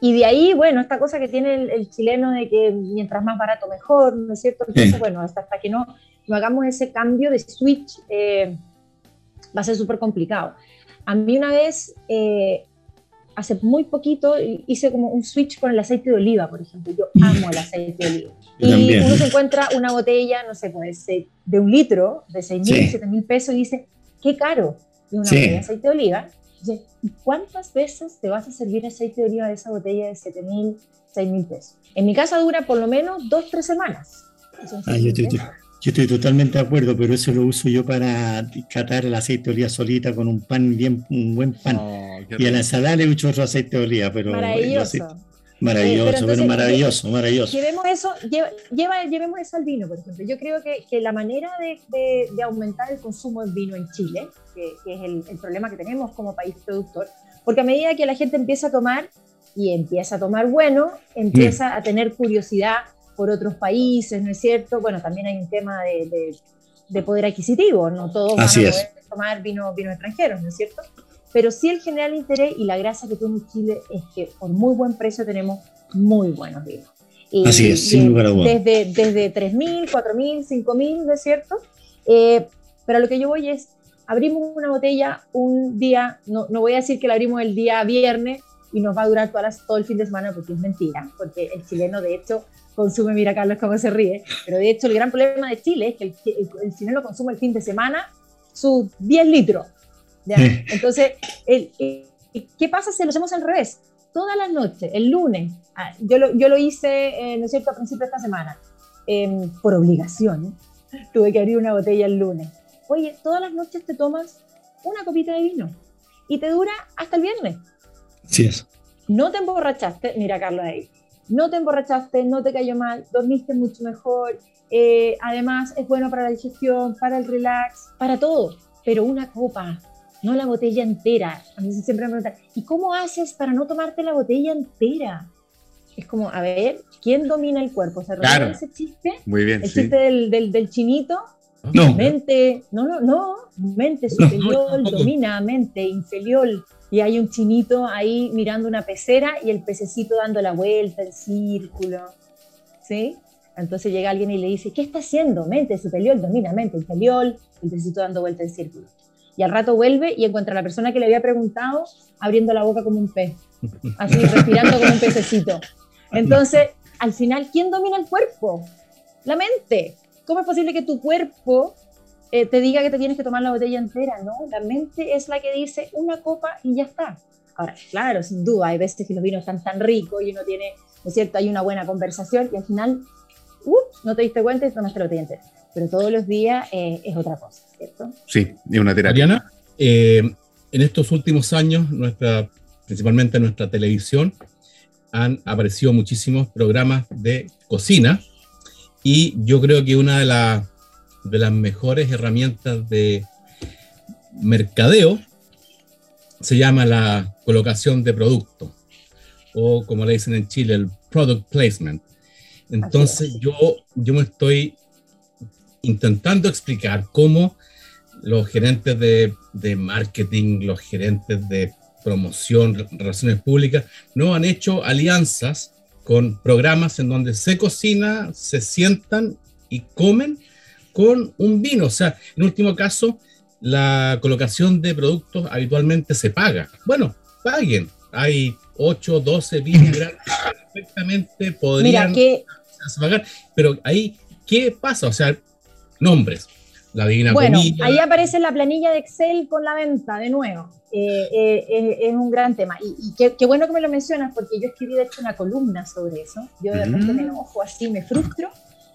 y de ahí, bueno, esta cosa que tiene el, el, chileno de que mientras más barato mejor, ¿no es cierto? Entonces, sí. bueno, hasta, hasta que no no hagamos ese cambio de switch, eh, va a ser súper complicado. A mí una vez, eh, hace muy poquito, hice como un switch con el aceite de oliva, por ejemplo. Yo [LAUGHS] amo el aceite de oliva. Y uno se encuentra una botella, no sé, pues, de un litro, de 6 mil, sí. 7 mil pesos, y dice, qué caro. Y una sí. botella de aceite de oliva. Dice, ¿cuántas veces te vas a servir aceite de oliva de esa botella de 7 mil, 6 mil pesos? En mi casa dura por lo menos 2, 3 semanas. Ah, yo, yo, yo, yo estoy totalmente de acuerdo, pero eso lo uso yo para catar el aceite de oliva solita con un pan bien, un buen pan. Oh, y a la ensalada le echo otro aceite de oliva, pero maravilloso. Maravilloso, eh, pero, entonces, maravilloso, maravilloso. Llevemos eso, lleva, llevemos eso al vino, por ejemplo. Yo creo que, que la manera de, de, de, aumentar el consumo de vino en Chile, que, que es el, el, problema que tenemos como país productor, porque a medida que la gente empieza a tomar y empieza a tomar bueno, empieza mm. a tener curiosidad por otros países, ¿no es cierto? Bueno, también hay un tema de, de, de poder adquisitivo, no todos van Así a poder es. tomar vino, vino extranjeros, ¿no es cierto? Pero sí el general interés y la gracia que tiene Chile es que por muy buen precio tenemos muy buenos vinos. Y, Así es, sin lugar a dudas. Desde, desde 3.000, 4.000, 5.000, ¿no es cierto? Eh, pero a lo que yo voy es, abrimos una botella un día, no, no voy a decir que la abrimos el día viernes y nos va a durar todas las, todo el fin de semana porque es mentira, porque el chileno de hecho consume, mira Carlos cómo se ríe, pero de hecho el gran problema de Chile es que el, el, el chileno consume el fin de semana sus 10 litros. ¿Ya? Entonces, el, el, ¿qué pasa si lo hacemos al revés? Todas las noches, el lunes, ah, yo lo, yo lo hice, eh, ¿no es cierto?, a principio de esta semana. em, por obligación, tuve que abrir una botella el lunes. Oye, todas las noches te tomas una copita de vino y te dura hasta el viernes. Sí es. No te emborrachaste, mira Carlos ahí, no te emborrachaste, no te cayó mal, dormiste mucho mejor, eh, además es bueno para la digestión, para el relax, para todo, pero una copa, no la botella entera. A mí siempre me preguntan, ¿y cómo haces para no tomarte la botella entera? Es como, a ver, ¿quién domina el cuerpo? ¿Se Claro. ese chiste? Muy bien, El sí. chiste del, del, del chinito, No, mente, no, no, no, mente No, superior, tampoco. domina mente inferior. Y hay un chinito ahí mirando una pecera y el pececito dando la vuelta en círculo. ¿Sí? Entonces llega alguien y le dice, ¿qué está haciendo? Mente superior, domina mente inferior, el pececito dando vuelta en círculo. Y al rato vuelve y encuentra a la persona que le había preguntado abriendo la boca como un pez, así [LAUGHS] respirando como un pececito. [LAUGHS] Entonces, al final, ¿quién domina el cuerpo? La mente. ¿Cómo es posible que tu cuerpo eh, te diga que te tienes que tomar la botella entera? No, la mente es la que dice una copa y ya está. Ahora, claro, sin duda, hay veces que los vinos están tan ricos y uno tiene, ¿no es cierto? Hay una buena conversación y al final, ups, no te diste cuenta y tomaste la botella entera. Pero todos los días eh, es otra cosa, ¿cierto? Sí, es una terapia. Mariana, eh, en estos últimos años, nuestra, principalmente en nuestra televisión, han aparecido muchísimos programas de cocina y yo creo que una de, la- de las mejores herramientas de mercadeo se llama la colocación de producto o como le dicen en Chile, el product placement. Entonces yo, yo me estoy intentando explicar cómo los gerentes de, de marketing, los gerentes de promoción, re- relaciones públicas, no han hecho alianzas con programas en donde se cocina, se sientan y comen con un vino. O sea, en último caso, la colocación de productos habitualmente se paga. Bueno, paguen. Hay 8, 12 vinos [LAUGHS] perfectamente podrían Mira, que pagar. Pero ahí, ¿qué pasa? O sea, nombres. La Divina Bueno, Comida. ahí aparece la planilla de Excel con la venta de nuevo. Eh, eh, eh, es un gran tema. Y, y qué, qué bueno que me lo mencionas, porque yo escribí de hecho una columna sobre eso. Yo de repente Mm. me enojo así, me frustro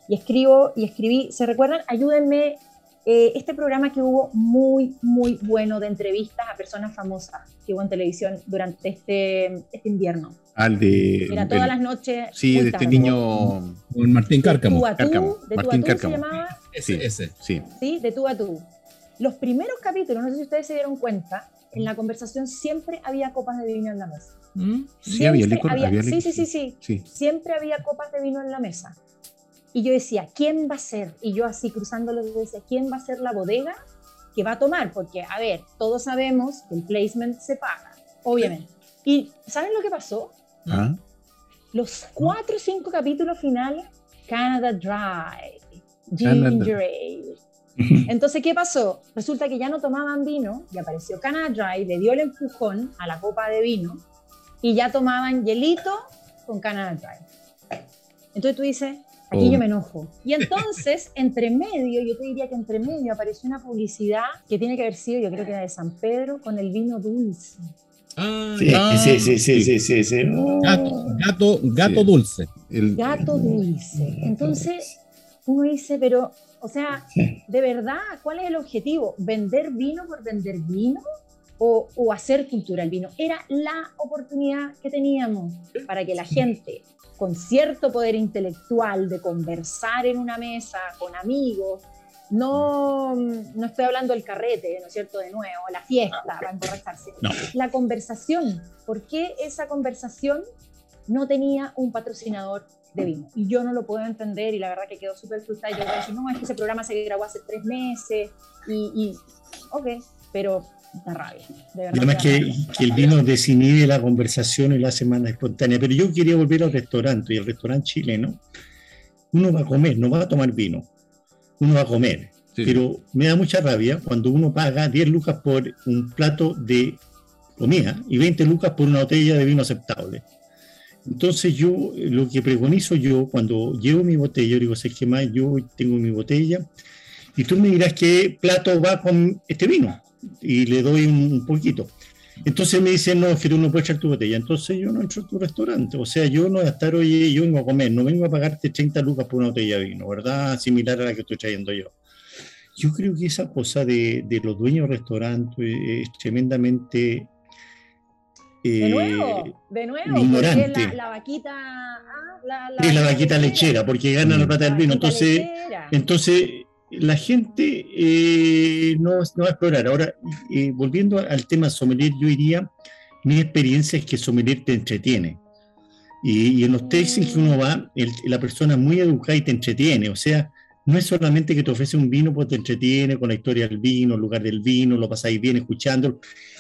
y escribo y escribí. ¿Se recuerdan? Ayúdenme. Eh, este programa que hubo muy, muy bueno de entrevistas a personas famosas que hubo en televisión durante este, este invierno. Al de. Era todas del- las noches. Sí, de este niño. Con Martín De Cárcamo. tú a tú, Cárcamo, de tú a Martín tú Cárcamo. se llamaba. Ese, Sí. ese. Sí. ¿sí? De tú a tú. Los primeros capítulos, no sé si ustedes se dieron cuenta, en la conversación siempre había copas de vino en la mesa. ¿Mm? Sí, había licor. había sí, licor, sí, sí, sí. Sí. Siempre había copas de vino en la mesa. Y yo decía, ¿quién va a ser? Y yo así cruzándolo decía, ¿quién va a ser la bodega que va a tomar? Porque, a ver, todos sabemos que el placement se paga, obviamente. ¿Y saben lo que pasó? Ah, Los cuatro o cinco capítulos finales, Canada Dry, Ginger Ale. Entonces, ¿qué pasó? Resulta que ya no tomaban vino y apareció Canada Dry, le dio el empujón a la copa de vino y ya tomaban hielito con Canada Dry. Entonces tú dices, aquí Oh. yo me enojo. Y entonces, [LAUGHS] entre medio, yo te diría que entre medio apareció una publicidad que tiene que haber sido, yo creo que era de San Pedro, con el vino dulce. Ah, Sí, ya. sí, sí, sí, sí, sí, sí. Gato, gato, gato Sí. dulce. el, Gato dulce. Entonces, uno dice, pero, o sea, Sí. de verdad, ¿cuál es el objetivo? ¿Vender vino por vender vino? O, o hacer cultura el vino. Era la oportunidad que teníamos para que la gente con cierto poder intelectual de conversar en una mesa con amigos, no, no estoy hablando del carrete, ¿no es cierto? De nuevo, la fiesta para emborracharse. No. La conversación. ¿Por qué esa conversación no tenía un patrocinador de vino? Y yo no lo puedo entender y la verdad que quedo súper frustrada. Y yo voy a decir, no, es que ese programa se grabó hace tres meses y, y ok, pero da rabia. De verdad. Además que, rabia. que el vino desinhibe la conversación y la hace más espontánea. Pero yo quería volver al restaurante y el restaurante chileno, uno va a comer, no va a tomar vino, uno va a comer. sí, Pero me da mucha rabia cuando uno paga 10 lucas por un plato de comida y 20 lucas por una botella de vino aceptable. Entonces yo, lo que preconizo yo, cuando llevo mi botella, yo digo, sé que más, yo tengo mi botella, y tú me dirás qué plato va con este vino, y le doy un, poquito. Entonces me dicen, no, que tú no puedes echar tu botella. Entonces yo no entro a tu restaurante. O sea, yo no voy a estar, oye, yo vengo a comer, no vengo a pagarte 30 lucas por una botella de vino, ¿verdad? Similar a la que estoy trayendo yo. Yo creo que esa cosa de, de los dueños de restaurantes es tremendamente de nuevo, eh, de nuevo, ignorante. La, la, vaquita. Ah, la, la, es la vaquita lechera, porque gana la plata del vino. Entonces, entonces, la gente eh, no, no, va a explorar. Ahora, eh, volviendo al tema sommelier, yo diría, mi experiencia es que sommelier te entretiene. Y, en los tastings que uno va, la persona es muy educada y te entretiene. O sea, no es solamente que te ofrece un vino, pues te entretiene con la historia del vino, el lugar del vino, lo pasáis bien escuchándolo.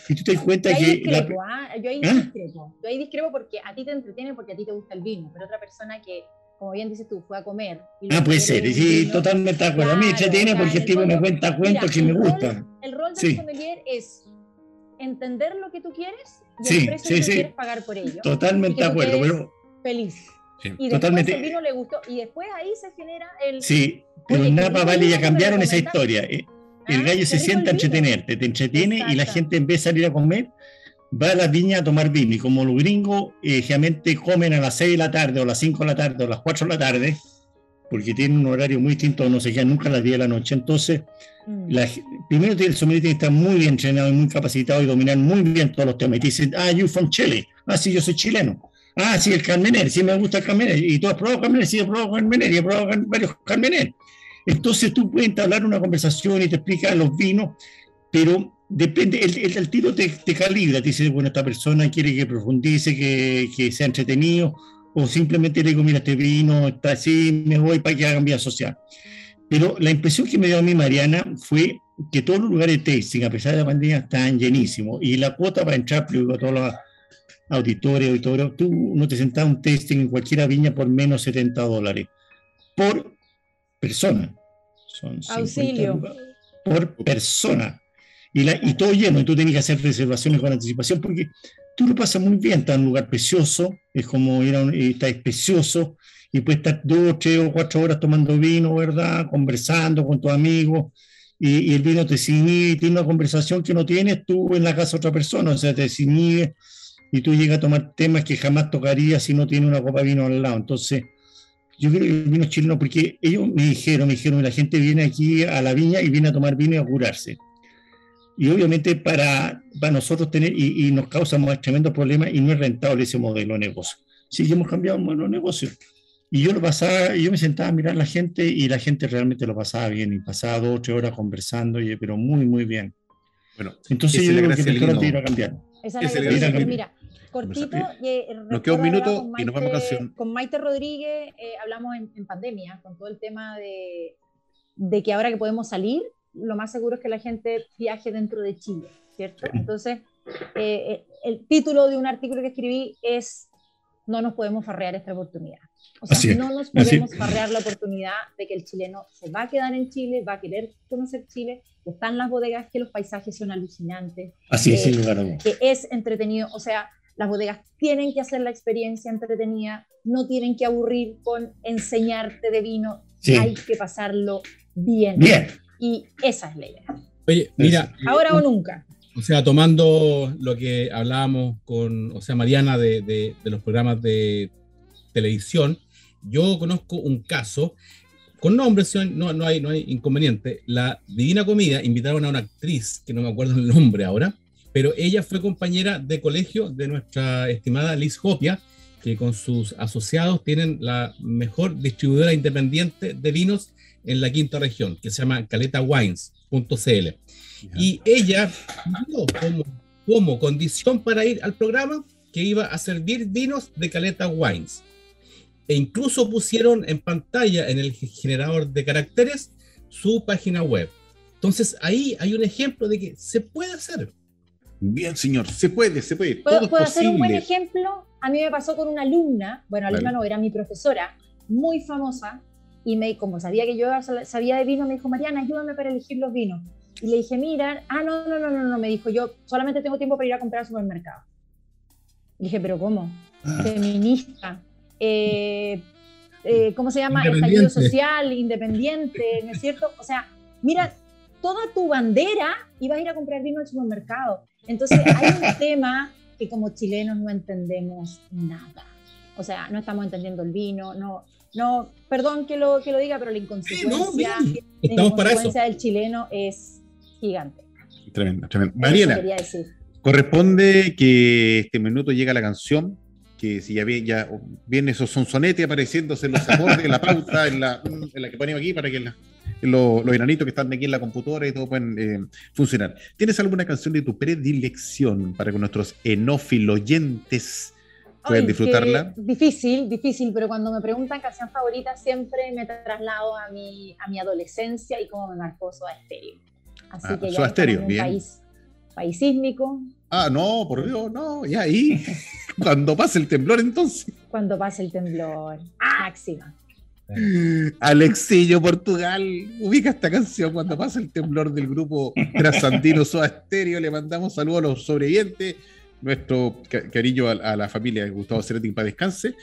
Y tú te das cuenta yo que. ¿ah? Yo ahí ¿Ah? discrepo. Yo ahí discrepo porque a ti te entretiene porque a ti te gusta el vino, pero otra persona que, como bien dices tú, fue a comer. ah, puede ser, sí, totalmente de acuerdo. a mí me entretiene porque el tipo me cuenta cuentos que me gustan. El rol del sommelier es entender lo que tú quieres y el precio que tú quieres pagar por ello. Totalmente de acuerdo. Pero... Feliz. y después el vino le gustó y después ahí se genera el... Sí, pero en Napa Valley ya cambiaron esa historia. Eh, el ah, gallo se sienta a entretenerte, te entretiene y la gente en vez de salir a comer, va a la viña a tomar vino. Y como los gringos eh, generalmente comen a las 6 de la tarde, o las 5 de la tarde, o las 4 de la tarde, porque tienen un horario muy distinto, no se quedan nunca a las 10 de la noche. Entonces, mm. primero el sommelier tiene que estar muy bien entrenado y muy capacitado y dominar muy bien todos los temas. Y te dicen, ah, you from Chile. Ah, sí, yo soy chileno. Ah, sí, el Carmener, sí me gusta el Carmener. ¿Y tú has probado Carmener? Sí, he probado Carmener y he probado varios Carmener. Entonces tú puedes entablar una conversación y te explica los vinos, pero depende, el, el, tiro te, te, calibra, te dice, bueno, esta persona quiere que profundice, que, que, sea entretenido, o simplemente le digo, mira, este vino está así, me voy para que hagan vida social. Pero la impresión que me dio a mí Mariana fue que todos los lugares de tasting, a pesar de la pandemia, están llenísimos. Y la cuota para entrar, a todos los auditores, auditores, tú no te sentas un tasting en cualquier viña por menos 70 dólares. Por persona. Son Auxilio. Por persona. Y, la, y todo lleno, y tú tienes que hacer reservaciones con anticipación porque tú lo pasas muy bien, está en un lugar precioso, es como ir a un, está precioso, y puedes estar dos, tres o cuatro horas tomando vino, ¿verdad? Conversando con tus amigos, y, el vino te sigue, tiene una conversación que no tienes tú en la casa de otra persona, o sea, te sigue, y tú llegas a tomar temas que jamás tocarías si no tienes una copa de vino al lado. Entonces, yo creo que el vino chileno, porque ellos me dijeron, me dijeron, la gente viene aquí a la viña y viene a tomar vino y a curarse. Y obviamente para, para nosotros tener, y, nos causa tremendos problemas y no es rentable ese modelo de negocio. Sí hemos cambiado el modelo de negocio. Y yo lo pasaba, yo me sentaba a mirar a la gente y la gente realmente lo pasaba bien y pasaba dos o tres horas conversando, y, pero muy, muy bien. Bueno, entonces yo creo que el te iba a cambiar. Esa es la Mira, cortito. Eh, nos queda un minuto y nos vamos a canción. Con Maite Rodríguez eh, hablamos en, pandemia, con todo el tema de, de, que ahora que podemos salir, lo más seguro es que la gente viaje dentro de Chile, ¿cierto? Entonces, eh, el título de un artículo que escribí es No nos podemos farrear esta oportunidad. O sea, no nos podemos farrear la oportunidad de que el chileno se va a quedar en Chile, va a querer conocer Chile, que están las bodegas, que los paisajes son alucinantes. Así es, que es entretenido. O sea, las bodegas tienen que hacer la experiencia entretenida, no tienen que aburrir con enseñarte de vino, hay que pasarlo bien. Bien. Y esa es la idea. Oye, mira. Ahora o nunca. O sea, tomando lo que hablábamos con, o sea, Mariana de, de, los programas de televisión, yo conozco un caso, con nombre, no, no, hay, no hay inconveniente. La Divina Comida invitaron a una actriz, que no me acuerdo el nombre ahora, pero ella fue compañera de colegio de nuestra estimada Liz Hopia, que con sus asociados tienen la mejor distribuidora independiente de vinos en la quinta región, que se llama caletawines.cl. Y ella como, como condición para ir al programa que iba a servir vinos de Caleta Wines. E incluso pusieron en pantalla en el generador de caracteres su página web. Entonces ahí hay un ejemplo de que se puede hacer. Bien, señor, se puede, se puede. ¿Puedo, ¿puedo hacer un buen ejemplo? A mí me pasó con una alumna, bueno, alumna no, era mi profesora, muy famosa, y me, como sabía que yo sabía de vino, me dijo, Mariana, ayúdame para elegir los vinos. Y le dije, mira, ah, no, no, no, no, no, me dijo, yo solamente tengo tiempo para ir a comprar al supermercado. Y dije, pero ¿cómo? Ah. Feminista. Eh, eh, ¿Cómo se llama? Estallido social, independiente, ¿no es cierto? O sea, mira, toda tu bandera ibas a ir a comprar vino al supermercado. Entonces hay un [LAUGHS] tema que como chilenos no entendemos nada. O sea, no estamos entendiendo el vino, no, no, perdón que lo, que lo diga, pero la inconsecuencia, del chileno es gigante. Tremendo, tremendo. Mariela, corresponde que este minuto llega la canción, que si ya viene, ya viene esos sonsonetes apareciéndose en los acordes, en la pauta, en la, en la que ponemos aquí para que los, los enanitos que están aquí en la computadora y todo pueden eh, funcionar. ¿Tienes alguna canción de tu predilección para que nuestros enófiloyentes puedan disfrutarla? Difícil, difícil, pero cuando me preguntan canción favorita siempre me traslado a mi, a mi adolescencia y cómo me marcó Soda Stereo. Así ah, que ya Stereo, bien. País, país sísmico. Ah, no, por Dios, no, ya ahí. [LAUGHS] cuando pase el temblor entonces. Cuando pase el temblor, máxima. Alexillo, Portugal, ubica esta canción cuando pasa el temblor del grupo trasandino Soda Stereo. Le mandamos saludos a los sobrevivientes, nuestro cariño a, la familia de Gustavo Ceretín para descanse.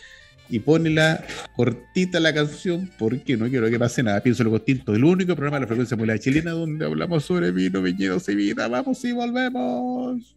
Y pone la cortita la canción porque no quiero que pase nada. Pienso lo distinto. El único programa de la frecuencia modulada chilena donde hablamos sobre vino, viñedos y vida. Vamos y volvemos.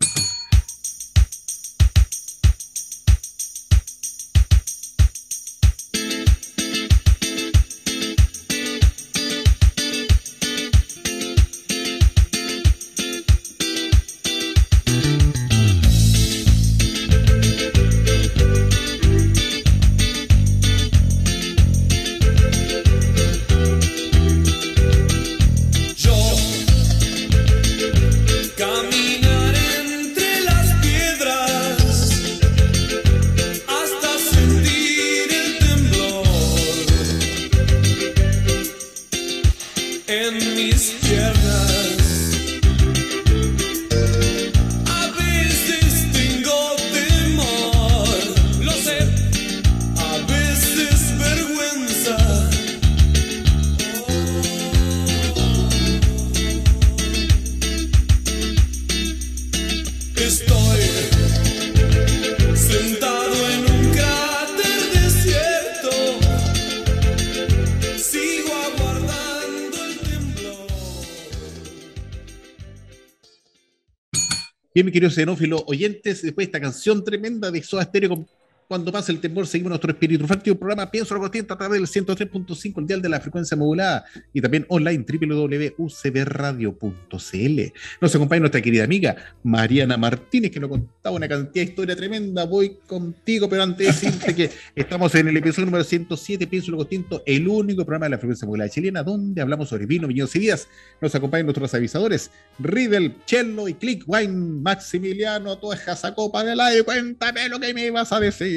Bien, mi querido xenófilo oyentes, después de esta canción tremenda de Soda Stereo cuando pasa el temor, seguimos nuestro espíritu fáctico programa Pienso lo Consciente a través del 103.5, el dial de la frecuencia modulada y también online www.ucbradio.cl. Nos acompaña nuestra querida amiga Mariana Martínez, que nos contaba una cantidad de historia tremenda. Voy contigo, pero antes de decirte que estamos en el episodio número 107, Pienso lo el único programa de la frecuencia modulada chilena donde hablamos sobre vino, viñedos y vidas. Nos acompañan nuestros avisadores, Riddle, Cello y Click Wine, Maximiliano, toda esa copa del aire. Cuéntame lo que me ibas a decir.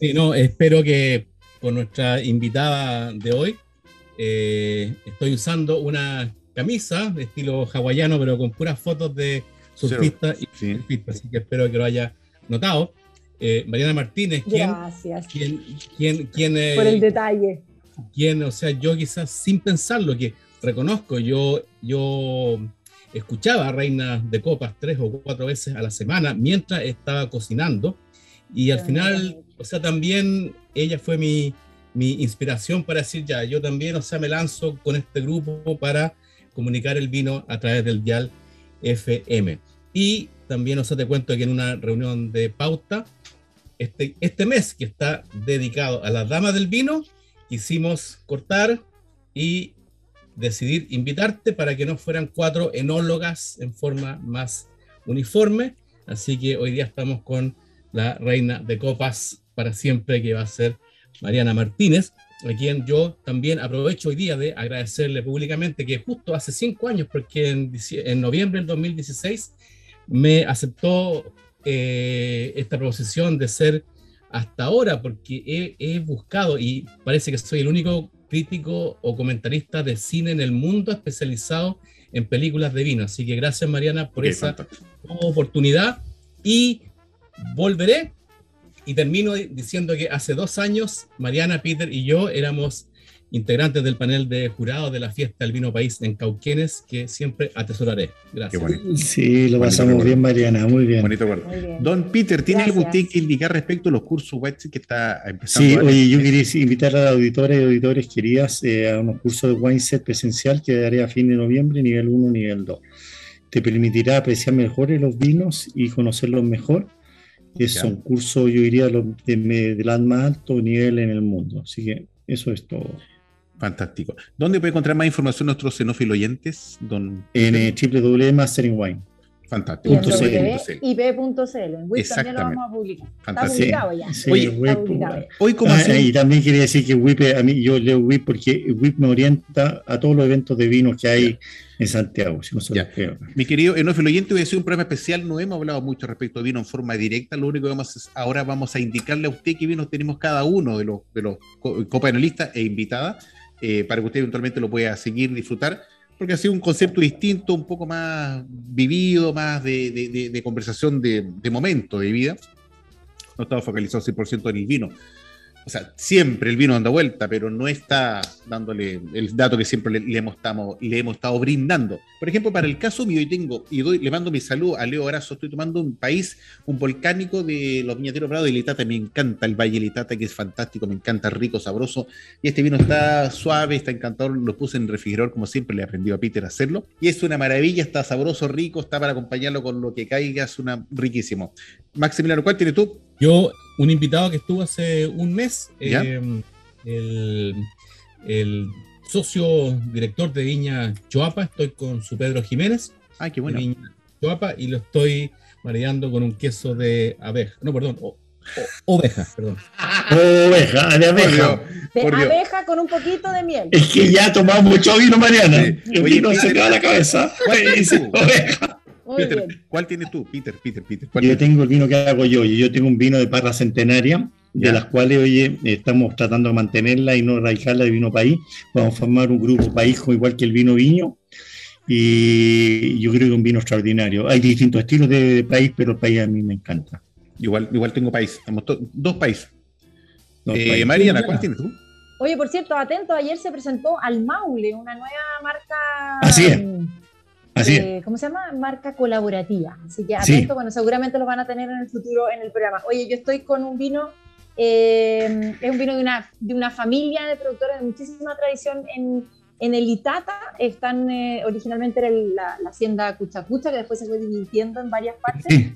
Sí, no, espero que con nuestra invitada de hoy eh, estoy usando una camisa de estilo hawaiano, pero con puras fotos de surfistas y surfistas, así que espero que lo haya notado. Eh, Mariana Martínez, ¿quién, Gracias. ¿quién, quién, quién Por el detalle. ¿Quién, o sea, yo quizás sin pensarlo, que reconozco, yo, yo escuchaba Reinas de Copas tres o cuatro veces a la semana mientras estaba cocinando y al final, o sea, también ella fue mi, mi inspiración para decir, ya, yo también, o sea, me lanzo con este grupo para comunicar el vino a través del dial FM. Y también, o sea, te cuento que en una reunión de pauta, este, este mes que está dedicado a las damas del vino, quisimos cortar y decidir invitarte para que no fueran cuatro enólogas en forma más uniforme. Así que hoy día estamos con la reina de copas para siempre, que va a ser Mariana Martínez, a quien yo también aprovecho hoy día de agradecerle públicamente que justo hace cinco años, porque en, noviembre del 2016 me aceptó eh, esta proposición de ser hasta ahora, porque he, buscado y parece que soy el único crítico o comentarista de cine en el mundo especializado en películas de vino. Así que gracias Mariana por esa oportunidad y volveré y termino diciendo que hace dos años Mariana, Peter y yo éramos integrantes del panel de jurados de la fiesta del vino país en Cauquenes, que siempre atesoraré. Gracias. Sí, lo pasamos bien, Mariana, muy bien. Bonito Don Peter, ¿tiene algo que indicar respecto a los cursos web que está empezando? Sí, oye, yo quería invitar a las auditores y auditores queridas eh, a unos cursos de Wineset presencial que daré a fin de noviembre, nivel 1, nivel 2. te permitirá apreciar mejor los vinos y conocerlos mejor. Es un curso, yo diría, de, de, más alto nivel en el mundo. Así que eso es todo. Fantástico. ¿Dónde puede encontrar más información nuestros xenófilos oyentes? Don... En eh, www.mastering Fantástico. IP.cl. En WIP también lo vamos a publicar. Está publicado ya. Sí, Oye, Hoy, como ah, Y también quería decir que WIP, a mí yo leo WIP porque WIP me orienta a todos los eventos de vinos que hay en Santiago. Si no Mi querido Enófilo Oyente, voy a hacer un programa especial. No hemos hablado mucho respecto a vino en forma directa. Lo único que vamos a, ahora vamos a indicarle a usted qué vinos tenemos cada uno de los, de los copanelistas e invitadas eh, para que usted eventualmente lo pueda seguir, disfrutar porque ha sido un concepto distinto, un poco más vivido, más de, conversación de, momento de vida. No estaba focalizado 100% en el vino o sea, siempre el vino anda vuelta, pero no está dándole el dato que siempre le, hemos, estamos, le hemos estado brindando. Por ejemplo, para el caso mío, tengo, y doy, le mando mi salud a Leo Arazo, estoy tomando un país, un volcánico de los viñateros Prados de Litata, me encanta el Valle Litata, que es fantástico, me encanta, rico, sabroso, y este vino está suave, está encantador, lo puse en refrigerador, como siempre le he aprendido a Peter a hacerlo, y es una maravilla, está sabroso, rico, está para acompañarlo con lo que caiga, es una riquísimo. Maximiliano, ¿cuál tienes tú? Yo, un invitado que estuvo hace un mes, eh, el, socio director de Viña Choapa, estoy con su Pedro Jiménez. Ay, qué bueno. Viña Choapa, y lo estoy mareando con un queso de abeja. No, perdón, oveja, perdón. [LAUGHS] Oveja, de abeja. De abeja con un poquito de miel. Es que ya tomado mucho vino, Mariana. El vino se queda la cabeza. [LAUGHS] oveja. Peter, ¿cuál tienes tú? Peter, Peter, Peter. Yo tengo el vino que hago yo. Yo tengo un vino de parra centenaria, de las cuales, oye, estamos tratando de mantenerla y no erradicarla de vino país. Vamos a formar un grupo país igual que el vino viño. Y yo creo que es un vino extraordinario. Hay distintos estilos de país, pero el país a mí me encanta. Igual, igual tengo país. Tenemos dos países. Eh, Mariana, ¿cuál tienes tú? Oye, por cierto, atento, ayer se presentó al Maule, una nueva marca. Así es eh, ¿cómo se llama? Marca colaborativa. Así que atento, bueno, seguramente lo van a tener en el futuro en el programa. Oye, yo estoy con un vino, eh, es un vino de una, de una familia de productores de muchísima tradición en, en el Itata. Están eh, originalmente en la, hacienda Cuchacucha, que después se fue dividiendo en varias partes.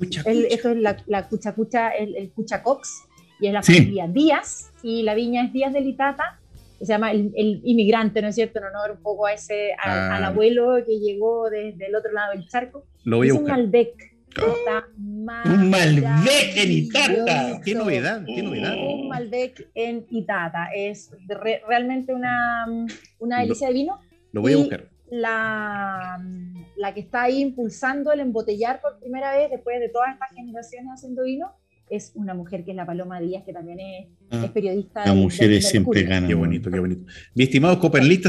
esto es la, la Cuchacucha, el, el Cuchacox, y es la familia Díaz, y la viña es Díaz del Itata se llama el, inmigrante, ¿no es cierto? En honor un poco a ese, al, ah. abuelo que llegó desde el otro lado del charco. Lo voy es a buscar. un Malbec. Está un Malbec en Itata. Qué novedad, qué novedad. Un Malbec en Itata. Es realmente una, una delicia de vino. Lo voy a buscar. La, la que está ahí impulsando el embotellar por primera vez después de todas estas generaciones haciendo vino es una mujer que es la Paloma Díaz, que también es, ah, periodista. La mujer siempre gana. Qué bonito, qué bonito. Mi estimado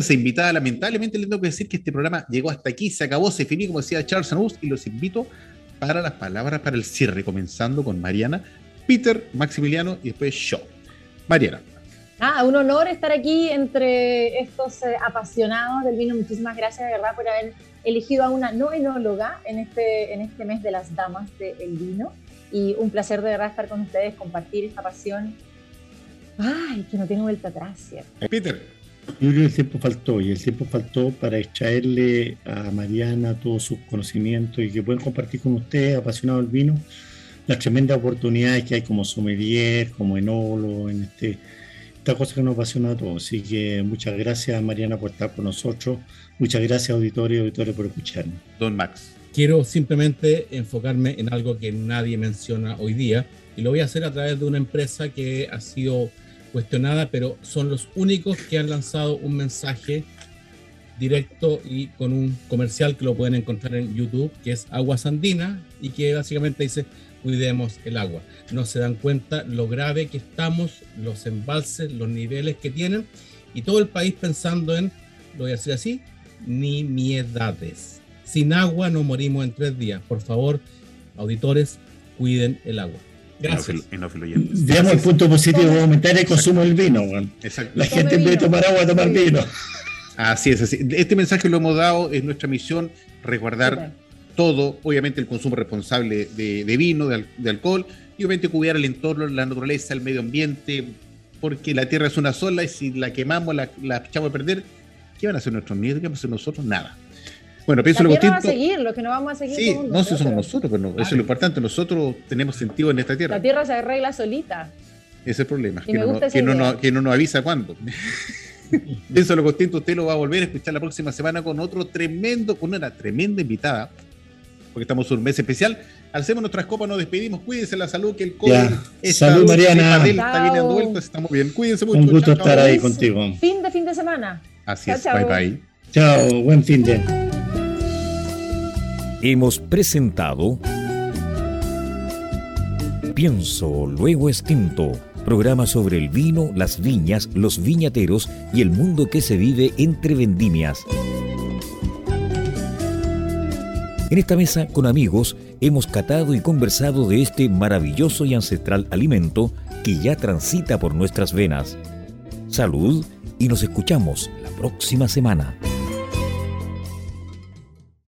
se invitada, lamentablemente le tengo que decir que este programa llegó hasta aquí, se acabó, se finí, como decía Charles Anus, y los invito para las palabras para el cierre, comenzando con Mariana, Peter, Maximiliano y después yo. Mariana. Ah, un honor estar aquí entre estos eh, apasionados del vino. Muchísimas gracias de verdad por haber elegido a una no enóloga en este, en este mes de las damas del vino y un placer de verdad estar con ustedes, compartir esta pasión. Ay, que no tiene vuelta atrás, ¿cierto? Peter. Yo creo que el tiempo faltó y el tiempo faltó para extraerle a Mariana todos sus conocimientos y que pueden compartir con ustedes, apasionado del vino, las tremendas oportunidades que hay como sommelier, como enólogo, en este, esta cosa que nos apasiona a todos. Así que muchas gracias Mariana por estar con nosotros, muchas gracias auditorio y auditorio por escucharnos. Don Max quiero simplemente enfocarme en algo que nadie menciona hoy día y lo voy a hacer a través de una empresa que ha sido cuestionada, pero son los únicos que han lanzado un mensaje directo y con un comercial que lo pueden encontrar en YouTube, que es Agua Sandina y que básicamente dice cuidemos el agua. No se dan cuenta lo grave que estamos, los embalses, los niveles que tienen y todo el país pensando en, lo voy a decir así, nimiedades. Sin agua no morimos en tres días. Por favor, auditores, cuiden el agua. Gracias. Veamos el punto positivo de aumentar el consumo del vino. La gente en vez de tomar agua, tomar vino. Así es, así. Este mensaje lo hemos dado, es nuestra misión, resguardar todo, obviamente el consumo responsable de, vino, de, alcohol, y obviamente cuidar el entorno, la naturaleza, el medio ambiente, porque la tierra es una sola y si la quemamos, la, echamos a perder, ¿qué van a hacer nuestros nietos? ¿Qué van a hacer nosotros? Nada. Bueno, pienso lo tierra va a seguir, lo que no vamos a seguir. Sí, no, eso somos nosotros, pero eso es lo importante. Nosotros tenemos sentido en esta tierra. La tierra se arregla solita. Ese es el problema, que no, que, no, que no, nos avisa cuándo. [LAUGHS] Pienso lo contento, usted lo va a volver a escuchar la próxima semana con otro tremendo, con una tremenda invitada, porque estamos en un mes especial. Hacemos nuestras copas, nos despedimos. Cuídense la salud, que el COVID está, salud, Mariana. está viniendo vuelta, estamos bien. Cuídense mucho. Un gusto estar ahí contigo. Fin de fin de semana. Así es, bye bye. Chao, buen fin de. Hemos presentado Pienso, luego extinto programa sobre el vino, las viñas, los viñateros y el mundo que se vive entre vendimias. En esta mesa con amigos hemos catado y conversado de este maravilloso y ancestral alimento que ya transita por nuestras venas. Salud y nos escuchamos la próxima semana.